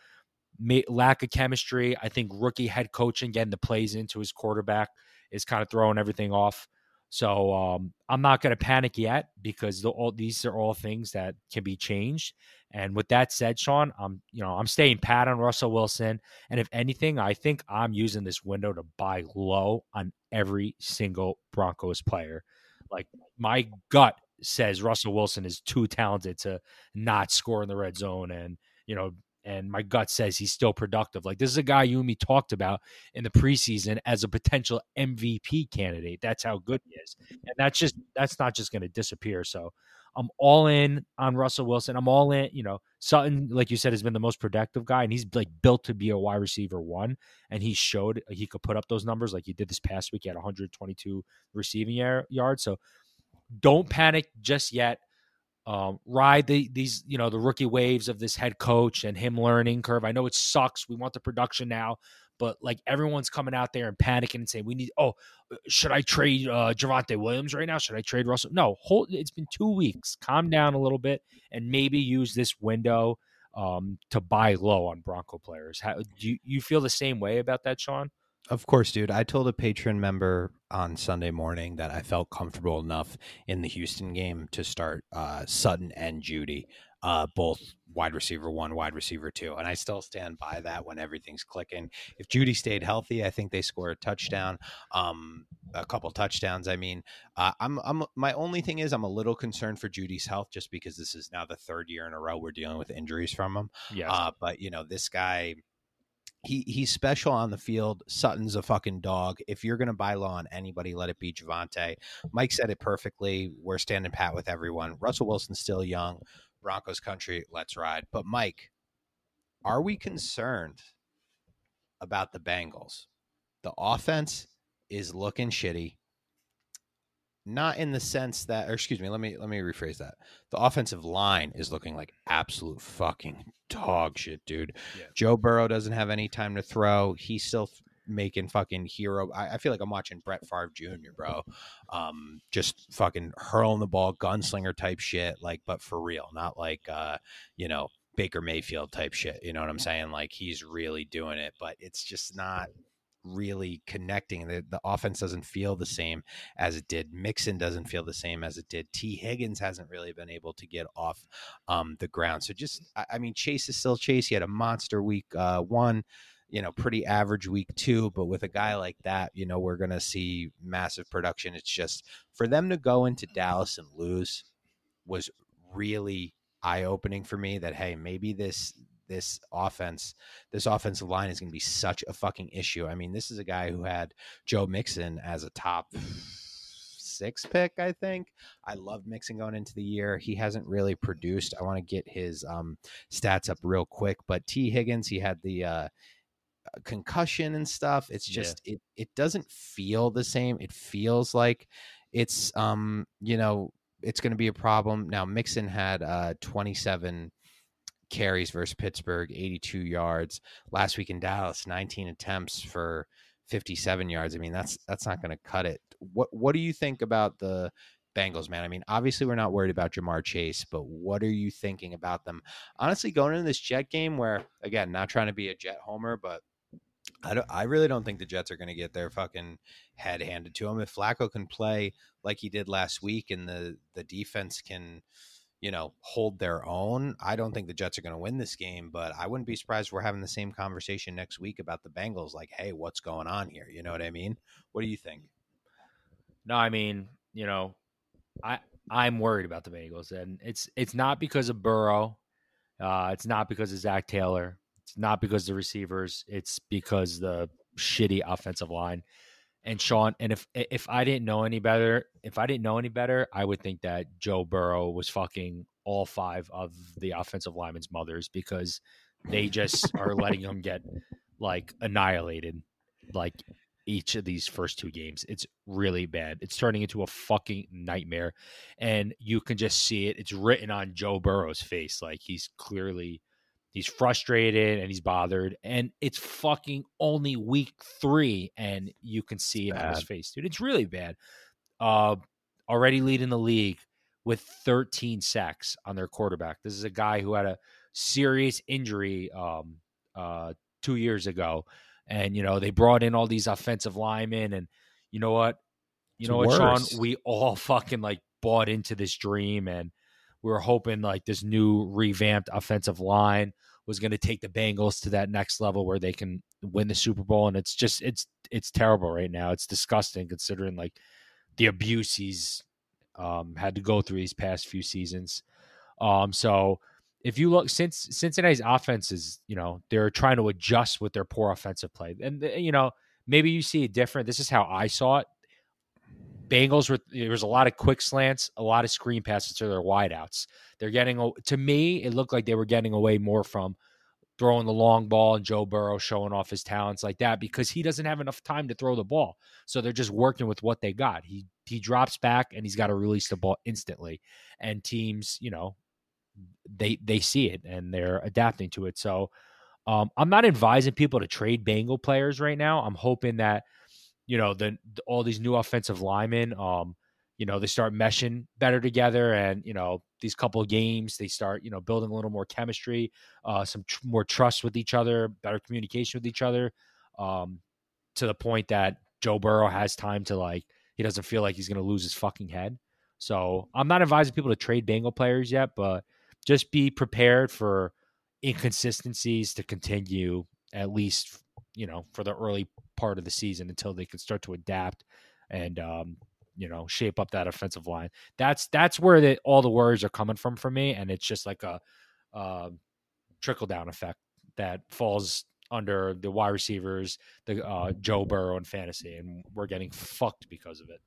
may, lack of chemistry. I think rookie head coaching getting the plays into his quarterback is kind of throwing everything off. So um, I'm not going to panic yet because the, all these are all things that can be changed. And with that said, Sean, I'm you know I'm staying pat on Russell Wilson, and if anything, I think I'm using this window to buy low on every single Broncos player. Like my gut says Russell Wilson is too talented to not score in the red zone, and you know and my gut says he's still productive. Like this is a guy you and me talked about in the preseason as a potential MVP candidate. That's how good he is, and that's just that's not just going to disappear. So I'm all in on Russell Wilson. I'm all in. You know, Sutton, like you said, has been the most productive guy, and he's like built to be a wide receiver one. And he showed he could put up those numbers like he did this past week. He had 122 receiving yards. So don't panic just yet. Um, ride the these you know the rookie waves of this head coach and him learning curve. I know it sucks. We want the production now, but like everyone's coming out there and panicking and saying we need. Oh, uh, should I trade uh, Javonte Williams right now? Should I trade Russell? No, hold. It's been two weeks. Calm down a little bit and maybe use this window um, to buy low on Bronco players. How, do you, you feel the same way about that, Sean? Of course, dude. I told a patron member on Sunday morning that I felt comfortable enough in the Houston game to start uh, Sutton and Jeudy, uh, both wide receiver one, wide receiver two. And I still stand by that when everything's clicking. If Jeudy stayed healthy, I think they score a touchdown, um, a couple touchdowns. I mean, uh, I'm, I'm, my only thing is I'm a little concerned for Jeudy's health just because this is now the third year in a row we're dealing with injuries from him. Yeah. Uh, but, you know, this guy, he he's special on the field. Sutton's a fucking dog. If you're gonna buy low on anybody, let it be Javonte. Mike said it perfectly. We're standing pat with everyone. Russell Wilson's still young. Broncos country, let's ride. But Mike, are we concerned about the Bengals? The offense is looking shitty. Not in the sense that, or excuse me, let me let me rephrase that. The offensive line is looking like absolute fucking dog shit, dude. Yeah. Joe Burrow doesn't have any time to throw. He's still making fucking hero. I, I, feel like I'm watching Brett Favre Jr., bro. Um, just fucking hurling the ball, gunslinger type shit. Like, but for real, not like uh, you know, Baker Mayfield type shit. You know what I'm saying? Like he's really doing it, but it's just not really connecting. The the offense doesn't feel the same as it did. Mixon doesn't feel the same as it did. Tee Higgins hasn't really been able to get off um, the ground. So just, I, I mean, Chase is still Chase. He had a monster week uh, one you know, pretty average week two. But with a guy like that, you know, we're going to see massive production. It's just for them to go into Dallas and lose was really eye opening for me that, hey, maybe this. This offense, this offensive line is going to be such a fucking issue. I mean, this is a guy who had Joe Mixon as a top six pick, I think. I love Mixon going into the year. He hasn't really produced. I want to get his um, stats up real quick, but Tee Higgins, he had the uh, concussion and stuff. It's just yeah. it it doesn't feel the same. It feels like it's um you know it's going to be a problem. Now Mixon had uh 27 carries versus Pittsburgh, 82 yards last week in Dallas, 19 attempts for 57 yards. I mean that's that's not going to cut it. What what do you think about the Bengals, man. I mean, obviously we're not worried about Ja'Marr Chase, but what are you thinking about them? Honestly, going into this Jet game where again, not trying to be a Jet homer, but I. I really don't think the Jets are going to get their fucking head handed to them. If Flacco can play like he did last week, and the the defense can, you know, hold their own, I don't think the Jets are going to win this game. But I wouldn't be surprised we're having the same conversation next week about the Bengals. Like, hey, what's going on here? You know what I mean? What do you think? No, I mean, you know, I I'm worried about the Bengals, and it's it's not because of Burrow. Uh, it's not because of Zac Taylor. It's not because the receivers. It's because the shitty offensive line. And Sean, and if if I didn't know any better, if I didn't know any better, I would think that Joe Burrow was fucking all five of the offensive linemen's mothers because they just are letting him get like annihilated, like each of these first two games. It's really bad. It's turning into a fucking nightmare, and you can just see it. It's written on Joe Burrow's face, like he's clearly He's frustrated and he's bothered. And it's fucking only week three, and you can see it on his face, dude. It's really bad. Uh, already leading the league with 13 sacks on their quarterback. This is a guy who had a serious injury um, uh, two years ago. And, you know, they brought in all these offensive linemen. And you know what? You it's know what, worse. Sean? We all fucking like bought into this dream. And we were hoping like this new revamped offensive line was going to take the Bengals to that next level where they can win the Super Bowl. And it's just it's it's terrible right now. It's disgusting considering like the abuse he's um, had to go through these past few seasons. Um, so if you look since Cincinnati's offense is, you know, they're trying to adjust with their poor offensive play. And you know, maybe you see it different. This is how I saw it. Bengals were there was a lot of quick slants, a lot of screen passes to their wideouts. They're getting to me, it looked like they were getting away more from throwing the long ball and Joe Burrow showing off his talents like that because he doesn't have enough time to throw the ball. So they're just working with what they got. He he drops back and he's got to release the ball instantly. And teams, you know, they they see it and they're adapting to it. So um, I'm not advising people to trade Bengal players right now. I'm hoping that you know the, all these new offensive linemen um you know they start meshing better together and you know these couple of games they start you know building a little more chemistry uh some tr- more trust with each other better communication with each other um to the point that Joe Burrow has time to like he doesn't feel like he's going to lose his fucking head. So I'm not advising people to trade Bengal players yet but just be prepared for inconsistencies to continue at least you know for the early part of the season until they can start to adapt and um, you know shape up that offensive line. That's that's where the, all the worries are coming from for me, and it's just like a uh, trickle down effect that falls under the wide receivers, the uh, Joe Burrow and fantasy, and we're getting fucked because of it.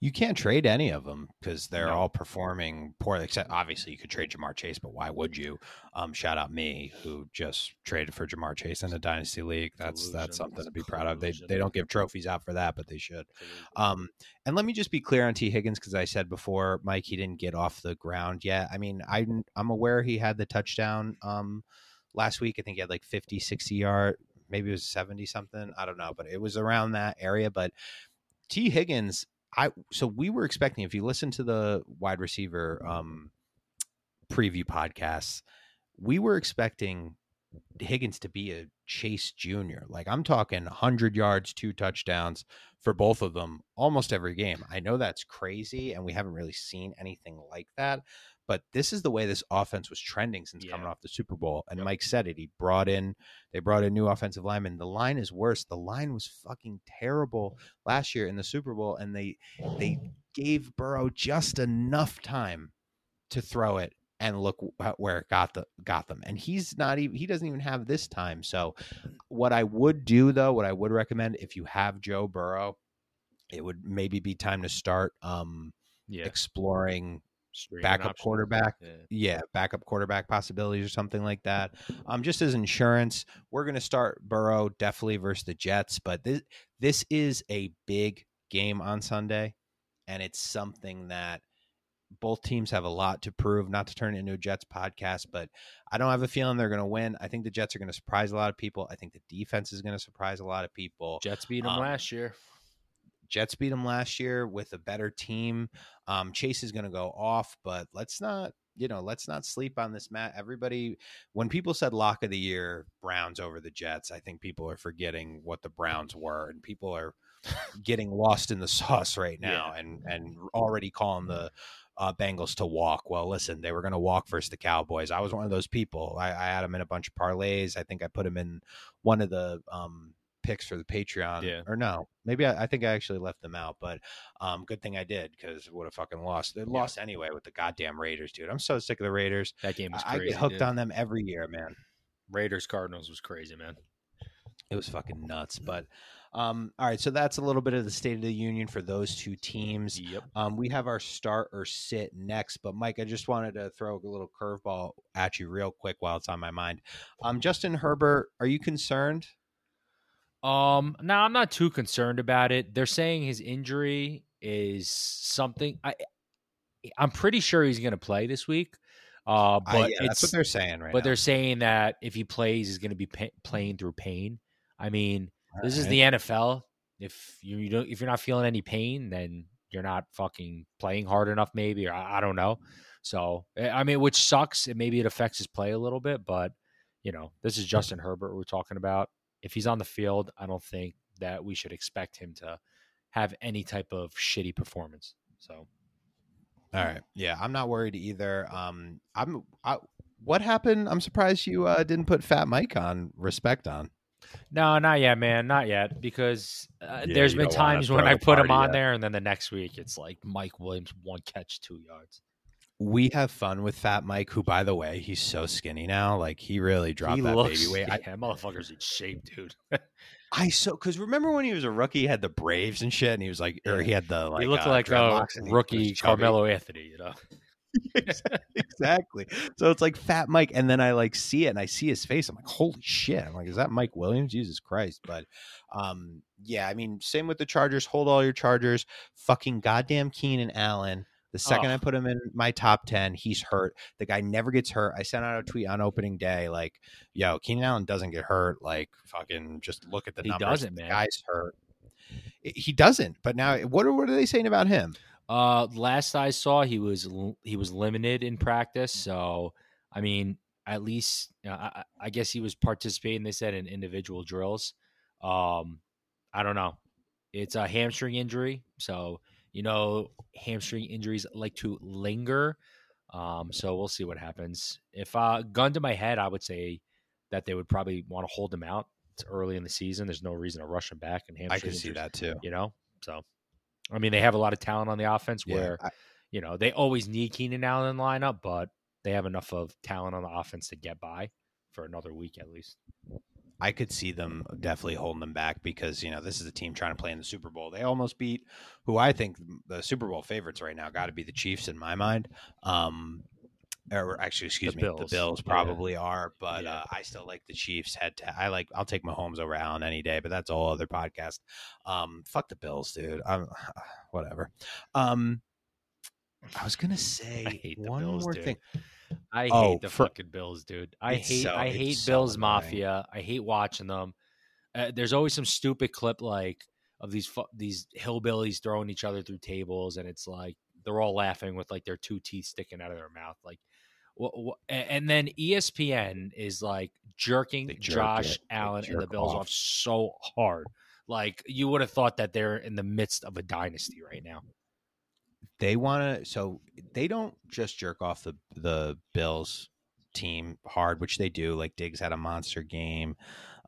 You can't trade any of them because they're No. all performing poorly. Except obviously, you could trade Ja'Marr Chase, but why would you? Um, shout out me who just traded for Ja'Marr Chase in the dynasty league. That's that's something to be proud of. They they don't give trophies out for that, but they should. Um, and let me just be clear on Tee Higgins because I said before, Mike, he didn't get off the ground yet. I mean, I, I'm aware he had the touchdown um, last week. I think he had like 50, 60 yard, maybe it was 70 something. I don't know, but it was around that area. But Tee Higgins, I so we were expecting if you listen to the wide receiver um, preview podcasts, we were expecting Higgins to be a Chase Jr. Like I'm talking 100 yards, two touchdowns for both of them almost every game. I know that's crazy and we haven't really seen anything like that, but this is the way this offense was trending since coming off the Super Bowl. And Yep. Mike said it. He brought in they brought in new offensive linemen. The line is worse. The line was fucking terrible last year in the Super Bowl and they they gave Burrow just enough time to throw it and look where it got the got them. And he's not even he doesn't even have this time. So what I would do though, what I would recommend if you have Joe Burrow, it would maybe be time to start um Yeah, exploring streaming backup options. quarterback. Yeah. Yeah, backup quarterback possibilities or something like that. Um, just as insurance, we're going to start Burrow definitely versus the Jets, but this this is a big game on Sunday, and it's something that both teams have a lot to prove. Not to turn it into a Jets podcast, but I don't have a feeling they're going to win. I think the Jets are going to surprise a lot of people. I think the defense is going to surprise a lot of people. Jets beat them Um, last year. Jets beat them last year with a better team. Um, Chase is going to go off, but let's not, you know, let's not sleep on this, Matt. Everybody, when people said lock of the year, Browns over the Jets, I think people are forgetting what the Browns were, and people are getting lost in the sauce right now, and and already calling the uh, Bengals to walk. Well, listen, they were going to walk versus the Cowboys. I was one of those people. I, I had them in a bunch of parlays. I think I put them in one of the um, picks for the Patreon. Yeah. Or no, maybe I, I think I actually left them out. But um, good thing I did because would have fucking lost. They lost anyway with the goddamn Raiders, dude. I'm so sick of the Raiders. That game was I crazy. get hooked dude. on them every year, man. Raiders Cardinals was crazy, man. It was fucking nuts. But um, all right, so that's a little bit of the state of the union for those two teams. Yep. Um, we have our start or sit next, but Mike, I just wanted to throw a little curveball at you real quick while it's on my mind. Um, Justin Herbert, are you concerned? Um, no, I'm not too concerned about it. They're saying his injury is something. I, I'm pretty sure he's going to play this week. Uh, but Uh, yeah, it's that's what they're saying right but now. they're saying that if he plays, he's going to be pa- playing through pain. I mean, this is the NFL. If you, you don't, if you're not feeling any pain, then you're not fucking playing hard enough, maybe, or I, I don't know. So, eh, I mean, which sucks. And maybe it affects his play a little bit, but you know, this is Justin Herbert we're talking about. If he's on the field, I don't think that we should expect him to have any type of shitty performance. So, All right. Yeah, I'm not worried either. Um, I'm. I, what happened? I'm surprised you uh, didn't put Fat Mike on. Respect on. No, not yet, man, not yet. Because uh, Yeah, there's you been times when I put him on yet. there, and then the next week it's like Mike Williams one catch, two yards. We have fun with Fat Mike, who, by the way, he's so skinny now. Like he really dropped he that looks, baby weight. I, Yeah, motherfucker's in shape, dude. I so because remember when he was a rookie, he had the Braves and shit, and he was like, or he had the like he looked uh, like a dreadlocks and he was rookie. Carmelo Anthony, you know. exactly. So it's like Fat Mike, and then I like see it, and I see his face. I'm like, holy shit! I'm like, is that Mike Williams? Jesus Christ! But um, yeah, I mean, same with the Chargers. Hold all your Chargers. Fucking goddamn Keenan Allen. The second I Oh. put him in my top ten, he's hurt. The guy never gets hurt. I sent out a tweet on opening day, like, "Yo, Keenan Allen doesn't get hurt. Like, fucking, just look at the He numbers. doesn't, The man. guy's hurt. He doesn't. But now, what are what are they saying about him? Uh, last I saw, he was he was limited in practice. So, I mean, at least uh, I, I I guess he was participating. They said in individual drills. Um, I don't know. It's a hamstring injury, so you know hamstring injuries like to linger. Um, so we'll see what happens. If uh, gun to my head, I would say that they would probably want to hold him out. It's early in the season. There's no reason to rush him back. And hamstring I could see that too. You know, so I mean, they have a lot of talent on the offense Yeah, where I- you know they always need Keenan Allen in the lineup, but they have enough of talent on the offense to get by for another week at least. I could see them definitely holding them back because you know this is a team trying to play in the Super Bowl. They almost beat who I think the Super Bowl favorites right now got to be the Chiefs in my mind. Um, or actually, excuse The me, the Bills. Bills Yeah. probably are, but Yeah. uh, I still like the Chiefs. Head to I like I'll take Mahomes over Allen any day, but that's a whole other podcast. Um, fuck the Bills, dude. I'm whatever. Um, I was gonna say one Bills, more dude. thing. I Oh, hate the for- fucking Bills, dude. I hate so- I hate Bills. Mafia. I hate watching them. Uh, there's always some stupid clip like of these fu- these hillbillies throwing each other through tables, and it's like they're all laughing with like their two teeth sticking out of their mouth, like. wha- wha- And then ESPN is like jerking jerk Josh it. Allen and the Bills off. off so hard. Like you would have thought that they're in the midst of a dynasty right now. They want to so they don't just jerk off the the bills team hard which they do like diggs had a monster game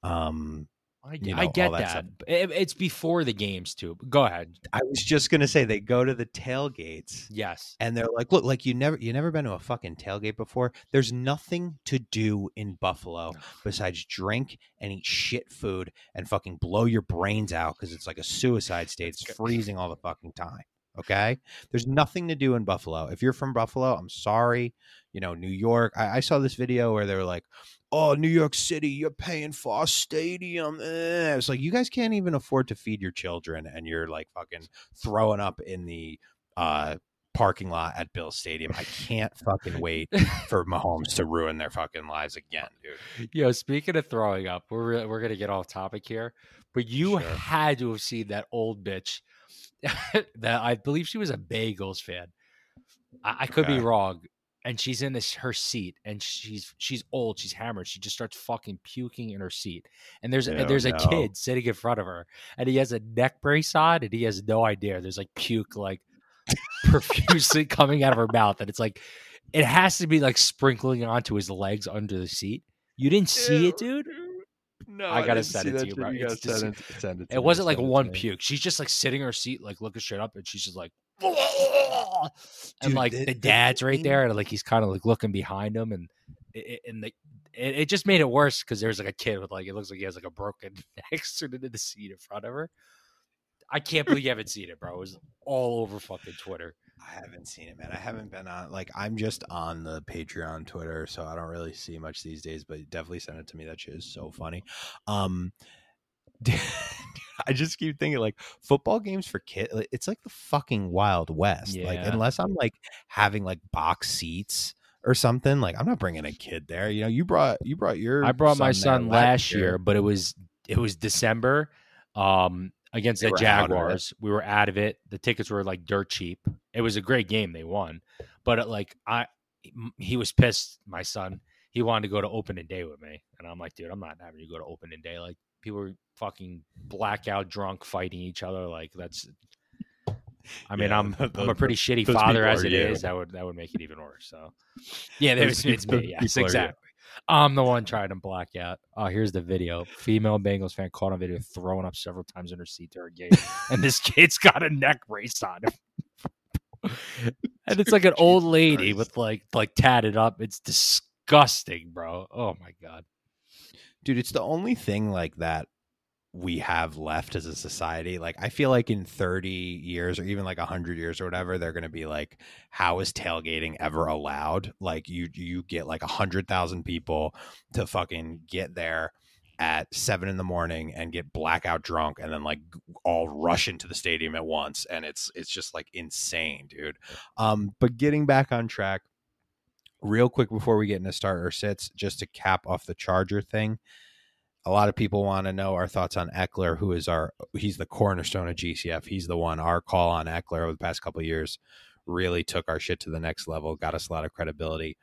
um I, You I get that that. it- it's before the games too. Go ahead. i was just gonna say they go to the tailgates Yes. and they're like look like you never you never been to a fucking tailgate before there's nothing to do in buffalo besides drink and eat shit food and fucking blow your brains out because it's like a suicide state it's freezing all the fucking time okay there's nothing to do in buffalo if you're from buffalo i'm sorry you know new york i, I saw this video where they were like oh new york city you're paying for our stadium eh. it's like you guys can't even afford to feed your children and you're like fucking throwing up in the uh parking lot at Bill Stadium. I can't fucking wait for Mahomes to ruin their fucking lives again, dude. Yo, speaking of throwing up, we're re- we're gonna get off topic here, but you Sure. had to have seen that old bitch. that I believe she was a Bengals fan. I, I could be wrong. And she's in this her seat, and she's she's old, she's hammered. She just starts fucking puking in her seat, and there's Oh, and there's a kid sitting in front of her, and he has a neck brace on, and he has no idea. There's like puke like profusely coming out of her mouth, and it's like it has to be like sprinkling onto his legs under the seat. You didn't see it, dude. No, I gotta send it to you, bro. It's dis- send it, send it wasn't like send it to one puke. She's just like sitting in her seat, like looking straight up, and she's just like, and like the- the, dad's right there, and like he's kind of like looking behind him, and it, and the, it, it just made it worse because there's like a kid with like it looks like he has like a broken neck sitting in the seat in front of her. I can't believe you haven't seen it, bro. It was all over fucking Twitter. I haven't seen it, man. I haven't been on like I'm just on the Patreon Twitter, so I don't really see much these days. But definitely send it to me. That shit is so funny. Um, I just keep thinking like football games for kids. It's like the fucking Wild West. Like unless I'm like having like box seats or something, like I'm not bringing a kid there. You know, you brought you brought your I brought my son last year, but it was it was December um against They the were out of it. Jaguars. We were out of it. The tickets were like dirt cheap. It was a great game. They won, but uh, like I, he was pissed. My son, he wanted to go to opening day with me, and I'm like, dude, I'm not having you go to opening day. Like people were fucking blackout drunk, fighting each other. Like that's. I mean, Yeah, I'm I'm a pretty shitty father as are it you. is. That would that would make it even worse. So, yeah, there's it's me. Yes, are exactly. I'm the one trying to black out. Oh, here's the video. Female Bengals fan caught on video throwing up several times in her seat during game, and this kid's got a neck brace on. and it's like an old lady with like like tatted up. It's disgusting, bro. Oh my god. dude it's the only thing like that we have left as a society like i feel like in 30 years or even like 100 years or whatever they're going to be like how is tailgating ever allowed? Like you you get like 100,000 people to fucking get there at 7 in the morning and get blackout drunk and then like all rush into the stadium at once and it's it's just like insane dude. Um but getting back on track real quick before we get into start starter sits just to cap off the charger thing a lot of people want to know our thoughts on Ekeler, who is our he's the cornerstone of GCF. He's the one. Our call on Ekeler over the past couple years really took our shit to the next level, got us a lot of credibility.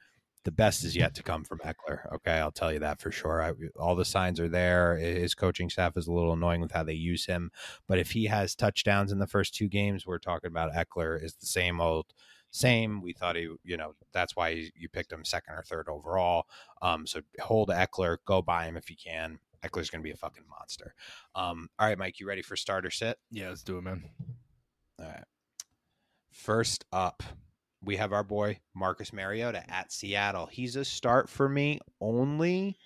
The best is yet to come from Ekeler. Okay, I'll tell you that for sure. I, all the signs are there. His coaching staff is a little annoying with how they use him, but if he has touchdowns in the first two games, we're talking about Ekeler is the same old same. We thought he, you know, that's why you- you picked him second or third overall. Um, so hold Ekeler, go buy him if you can. Ekeler's going to be a fucking monster. Um, all right, Mike, you ready for starter sit? Yeah, let's do it, man. All right. First up, we have our boy Marcus Mariota at Seattle. He's a start for me only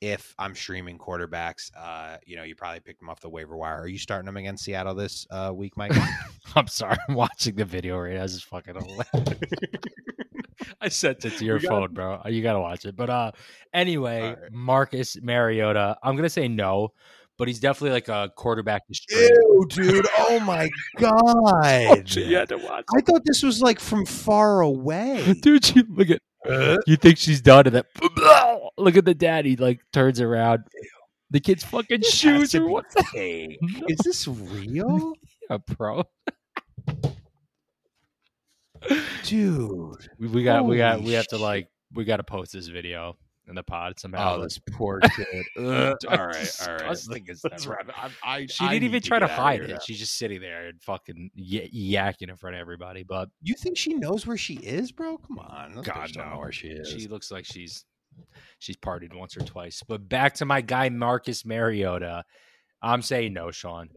if I'm streaming quarterbacks. Uh, you know, you probably picked him off the waiver wire. Are you starting him against Seattle this uh, week, Mike? I'm sorry. I'm watching the video right now. Is fucking hilarious. I sent it to your We got- phone, bro. You gotta watch it. But uh anyway, All right. Marcus Mariota. I'm gonna say no, but he's definitely like a quarterback. Ew, dude! Oh my god! you had to watch. I thought this was like from far away. Dude, she, look at you think she's done and that look at the daddy like turns around. The kid's fucking This shoes to or be what fake. Is this real, yeah, bro. Dude? We, we got we got we have to like we got to post this video in the pod somehow. Oh, this poor kid. all right, all right. disgusting as Let's wrap it. I, I, She I didn't even need try to hide it. She's just sitting there and fucking y- yakking in front of everybody. But You think she knows where she is, bro? Come on, those God, bitches no. where she is. she looks like she's she's partied once or twice. But back to my guy Marcus Mariota. I'm saying no, Sean.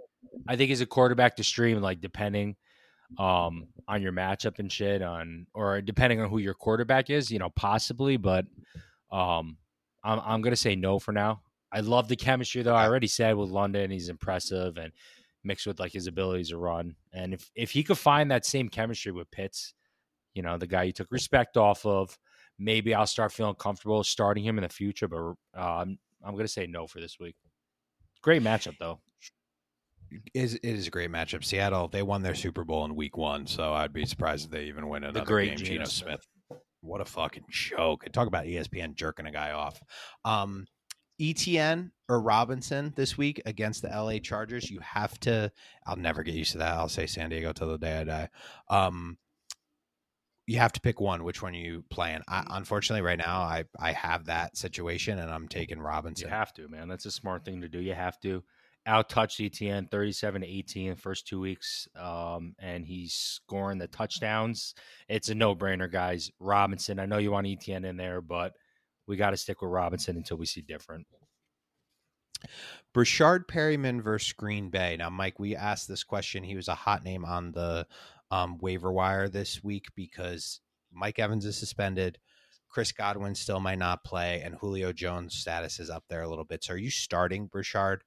I think he's a quarterback to stream, like depending um on your matchup and shit on or depending on who your quarterback is, you know, possibly, but um I'm I'm gonna say no for now. I love the chemistry though. I already said with London, he's impressive and mixed with like his abilities to run. And if if he could find that same chemistry with Pitts, you know, the guy you took respect off of, maybe I'll start feeling comfortable starting him in the future. But uh, I'm I'm gonna say no for this week. Great matchup though. Is it is a great matchup. Seattle they won their Super Bowl in Week One, so I'd be surprised if they even win another the great game. Geno Smith. Smith, what a fucking joke! Talk about ESPN jerking a guy off. Um, ETN or Robinson this week against the LA Chargers. You have to. I'll never get used to that. I'll say San Diego till the day I die. Um, you have to pick one. Which one are you playing? I, unfortunately, right now I I have that situation, and I'm taking Robinson. You have to, man. That's a smart thing to do. You have to. Out touch ETN 37 to 18 the first two weeks. Um, and he's scoring the touchdowns. It's a no brainer, guys. Robinson. I know you want ETN in there, but we got to stick with Robinson until we see different. Breshad Perriman versus Green Bay. Now, Mike, we asked this question. He was a hot name on the um, waiver wire this week because Mike Evans is suspended. Chris Godwin still might not play, and Julio Jones' status is up there a little bit. So, are you starting Breshad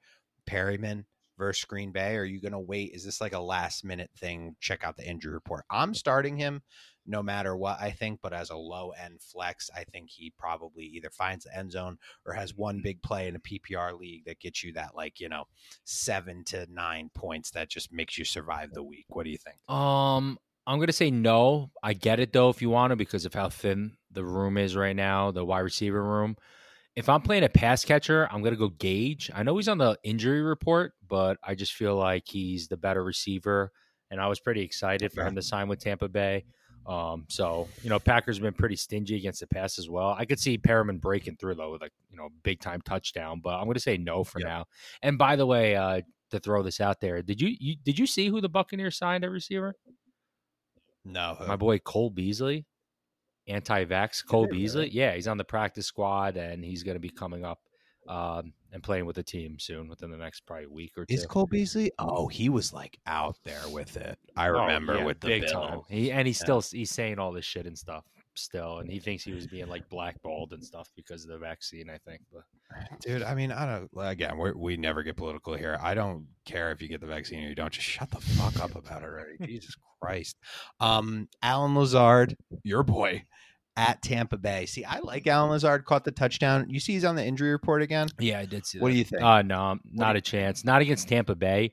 Perriman versus Green Bay? Are you going to wait? Is this like a last minute thing? Check out the injury report. I'm starting him no matter what, I think, but as a low end flex, I think he probably either finds the end zone or has one big play in a PPR league that gets you that like, you know, seven to nine points that just makes you survive the week. What do you think? Um, I'm gonna say no. I get it though if you want to because of how thin the room is right now, the wide receiver room. If I'm playing a pass catcher, I'm gonna go Gage. I know he's on the injury report, but I just feel like he's the better receiver, and I was pretty excited for him to sign with Tampa Bay. Um, so you know, Packers have been pretty stingy against the pass as well. I could see Perriman breaking through though with like you know big time touchdown, but I'm gonna say no for Yep. now. And by the way, uh, to throw this out there, did you, you did you see who the Buccaneers signed at receiver? No. my boy Cole Beasley, anti-vax Cole Beasley. Yeah, he's on the practice squad and he's going to be coming up um, and playing with the team soon within the next probably week or two. Is Cole Beasley? Oh, he was like out there with it. I Oh, remember yeah, with the big bill. time. He and he's Yeah. still he's saying all this shit and stuff still, and he thinks he was being like blackballed and stuff because of the vaccine. I think, but Dude, I mean, I don't. Again, we we never get political here. I don't care if you get the vaccine or you don't. Just shut the fuck up about it already. Jesus Christ. Um, Allen Lazard, your boy, at Tampa Bay. See, I like Allen Lazard. Caught the touchdown. You see, he's on the injury report again. yeah, I did see. What do you think? Uh no, not a chance. Not against Tampa Bay.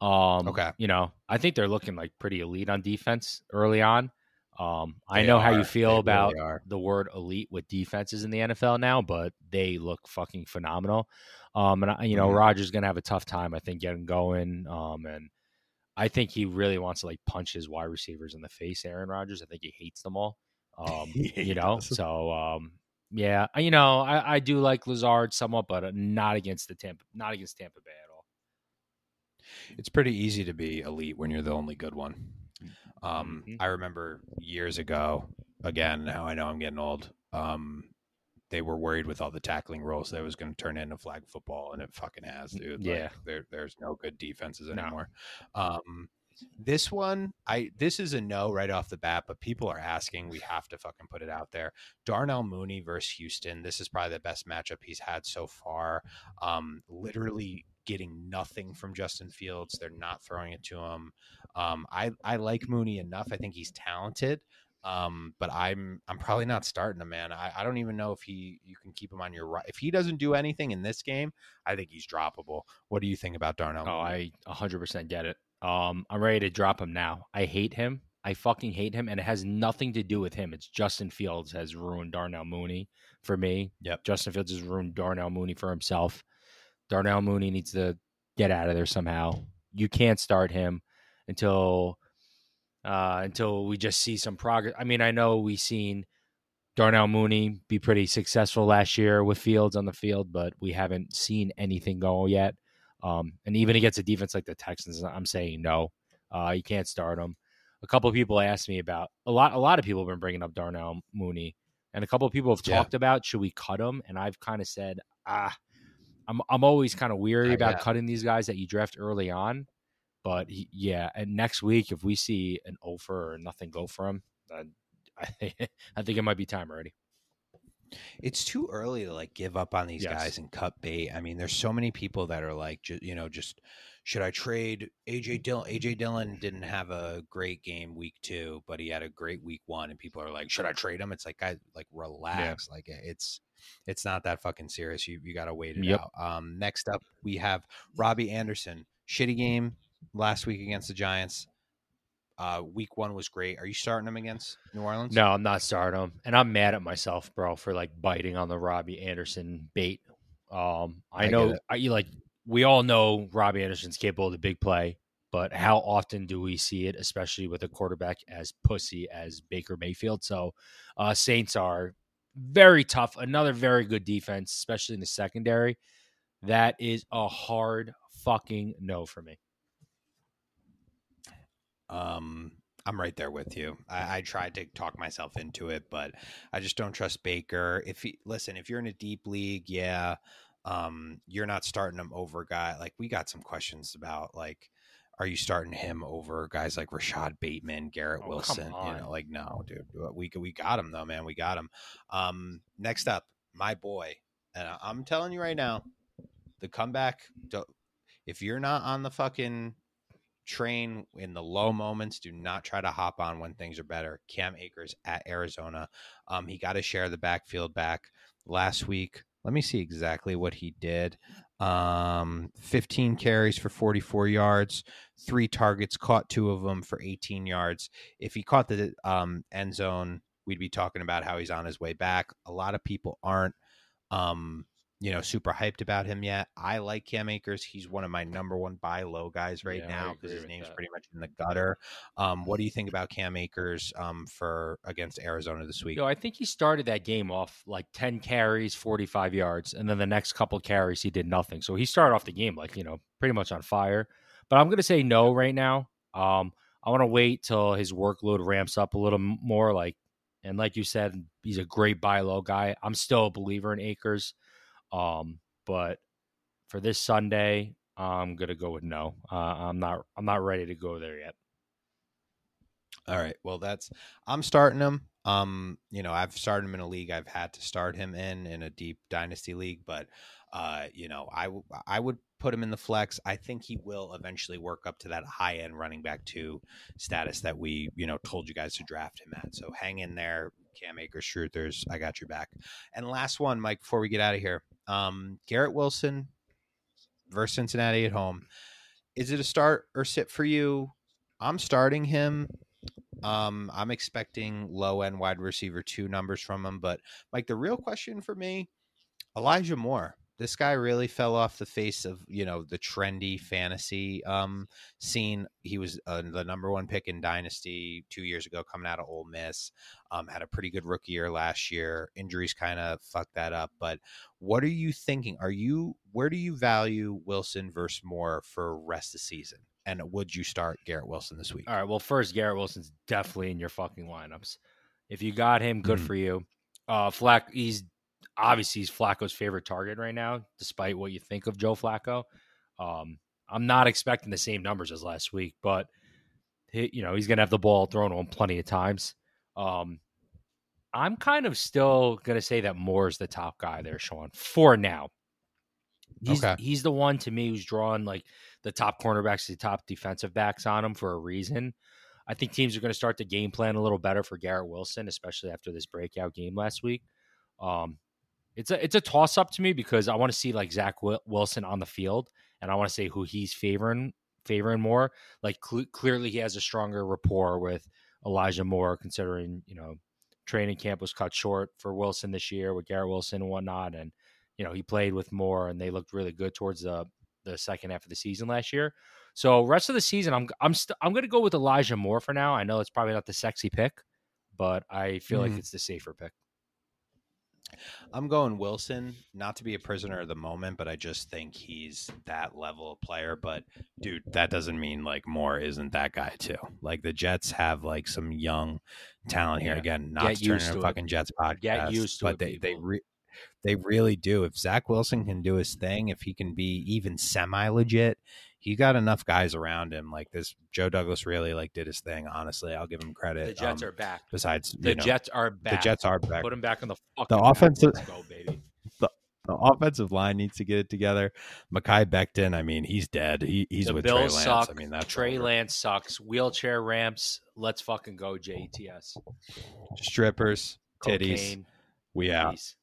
Um, Okay. You know, I think they're looking like pretty elite on defense early on. Um, I know how you feel They about really the word elite with defenses in the NFL now, but they look fucking phenomenal. Um, and I, you know, Mhm. Rodgers gonna have a tough time, I think, getting going. Um, and I think he really wants to like punch his wide receivers in the face. Aaron Rodgers, I think he hates them all. Um, you know, does. so um, yeah, you know, I, I do like Lazard somewhat, but uh, not against the Tampa, not against Tampa Bay at all. It's pretty easy to be elite when you're the only good one. Um, Mhm. I remember years ago. Again, now I know I'm getting old. Um, they were worried with all the tackling rules that it was going to turn into flag football, and it fucking has, dude. Like, Yeah. there, there's no good defenses No. anymore. Um, this one, I this is a no right off the bat, but people are asking. We have to fucking put it out there. Darnell Mooney versus Houston. This is probably the best matchup he's had so far. Um, literally getting nothing from Justin Fields. They're not throwing it to him. Um, I I like Mooney enough. I think he's talented. Um, but I'm I'm probably not starting him, man. I, I don't even know if he you can keep him on your right. If he doesn't do anything in this game, I think he's droppable. What do you think about Darnell? Oh, I 100% get it. Um, I'm ready to drop him now. I hate him. I fucking hate him, and it has nothing to do with him. It's Justin Fields has ruined Darnell Mooney for me. Yep. Justin Fields has ruined Darnell Mooney for himself. Darnell Mooney needs to get out of there somehow. You can't start him until uh, until we just see some progress. I mean, I know we've seen Darnell Mooney be pretty successful last year with Fields on the field, but we haven't seen anything go yet. Um, and even against a defense like the Texans, I'm saying no. Uh, you can't start him. A couple of people asked me about a lot. A lot of people have been bringing up Darnell Mooney, and a couple of people have Yeah. talked about should we cut him? And I've kind of said, ah, I'm I'm always kind of weary I about cutting these guys that you draft early on. But he, yeah, and next week if we see an offer or nothing go for him, then I think I think it might be time already. it's too early to like give up on these Yes. guys and cut bait. I mean, there's so many people that are like, you know, just should I trade AJ Dillon? AJ Dillon didn't have a great game week two, but he had a great week one, and people are like, should I trade him? It's like, guys, like relax. Like it's it's not that fucking serious. You you got to wait it Yep. out. Um, next up we have Robbie Anderson. Shitty game last week against the Giants. Uh, week one was great. Are you starting him against New Orleans? No, I'm not starting him, and I'm mad at myself, bro, for like biting on the Robbie Anderson bait. Um, I, I know. I like we all know Robbie Anderson's capable of the big play, but how often do we see it, especially with a quarterback as pussy as Baker Mayfield? So, uh, Saints are very tough. Another very good defense, especially in the secondary. That is a hard fucking no for me. Um, I'm right there with you. I, I tried to talk myself into it, but I just don't trust Baker. If he listen, if you're in a deep league, yeah, um, you're not starting him over guy. Like we got some questions about like, are you starting him over guys like Rashod Bateman, Garrett Oh, Wilson? You know, like no, dude, we we got him though, man. We got him. Um, next up, my boy, and I'm telling you right now, the comeback. If you're not on the fucking train in the low moments. Do not try to hop on when things are better. Cam Akers at Arizona. Um, he got to share the backfield back last week. Let me see exactly what he did. Um, 15 carries for 44 yards, three targets, caught two of them for 18 yards. If he caught the um, end zone, we'd be talking about how he's on his way back. A lot of people aren't. Um, you know, super hyped about him yet. I like Cam Akers. He's one of my number one buy low guys right Yeah, now because his name's that. pretty much in the gutter. Um, what do you think about Cam Akers um, for against Arizona this week? Yo, I think he started that game off like 10 carries, 45 yards, and then the next couple carries he did nothing. So he started off the game like, you know, pretty much on fire. But I'm going to say no right now. Um I want to wait till his workload ramps up a little more like and like you said, he's a great buy low guy. I'm still a believer in Akers. Um but for this Sunday, I'm gonna go with no. Uh, I'm not. I'm not ready to go there yet. All right. Well, that's I'm starting him. Um, you know, I've started him in a league I've had to start him in in a deep dynasty league, but uh, you know, I w- I would put him in the flex. I think he will eventually work up to that high end running back two status that we, you know, told you guys to draft him at. So hang in there, Cam Akers, Truthers. I got your back. And last one, Mike, before we get out of here. Um, Garrett Wilson versus Cincinnati at home. Is it a start or sit for you? I'm starting him. Um, I'm expecting low end wide receiver two numbers from him, but like the real question for me, Elijah Moore. This guy really fell off the face of you know the trendy fantasy um, scene. He was uh, the number one pick in Dynasty two years ago, coming out of Ole Miss. Um, had a pretty good rookie year last year. Injuries kind of fucked that up. But what are you thinking? Are you where do you value Wilson versus Moore for rest of the season? And would you start Garrett Wilson this week? All right. Well, first, Garrett Wilson's definitely in your fucking lineups. If you got him, good Mhm. for you. Uh, Flack, he's obviously he's Flacco's favorite target right now, despite what you think of Joe Flacco. Um, I'm not expecting the same numbers as last week, but he, you know he's gonna have the ball thrown on plenty of times. Um, I'm kind of still gonna say that Moore's the top guy there, Sean, for now. He's Okay. he's the one to me who's drawn like the top cornerbacks, the top defensive backs on him for a reason. I think teams are going to start to game plan a little better for Garrett Wilson, especially after this breakout game last week. Um, it's a it's a toss up to me because I want to see like Zach Wilson on the field, and I want to say who he's favoring favoring more. Like cl- clearly, he has a stronger rapport with Elijah Moore, considering you know training camp was cut short for Wilson this year with Garrett Wilson and whatnot, and you know he played with Moore, and they looked really good towards the the second half of the season last year. So rest of the season, I'm I'm st- I'm going to go with Elijah Moore for now. I know it's probably not the sexy pick, but I feel Mhm. like it's the safer pick. I'm going Wilson, not to be a prisoner of the moment, but I just think he's that level of player. But dude, that doesn't mean like Moore isn't that guy too. Like the Jets have like some young talent here. Yeah. Again, not Get to turn used a fucking Jets podcast. Get used to but it, they they re- they really do. If Zach Wilson can do his thing, if he can be even semi legit, he got enough guys around him. Like this, Joe Douglas really like did his thing. Honestly, I'll give him credit. The Jets Um, are back. besides The you know, Jets are back. the Jets are back. Put him back on the fucking The offensive- Let's go, baby. the offensive line needs to get it together. Mekhi Becton, I mean, he's dead. He, he's the with Bills Trey Lance. suck. I mean, that's Trey over. Lance sucks. Wheelchair ramps. Let's fucking go, JETS. strippers, titties. Cocaine. We out. Peace.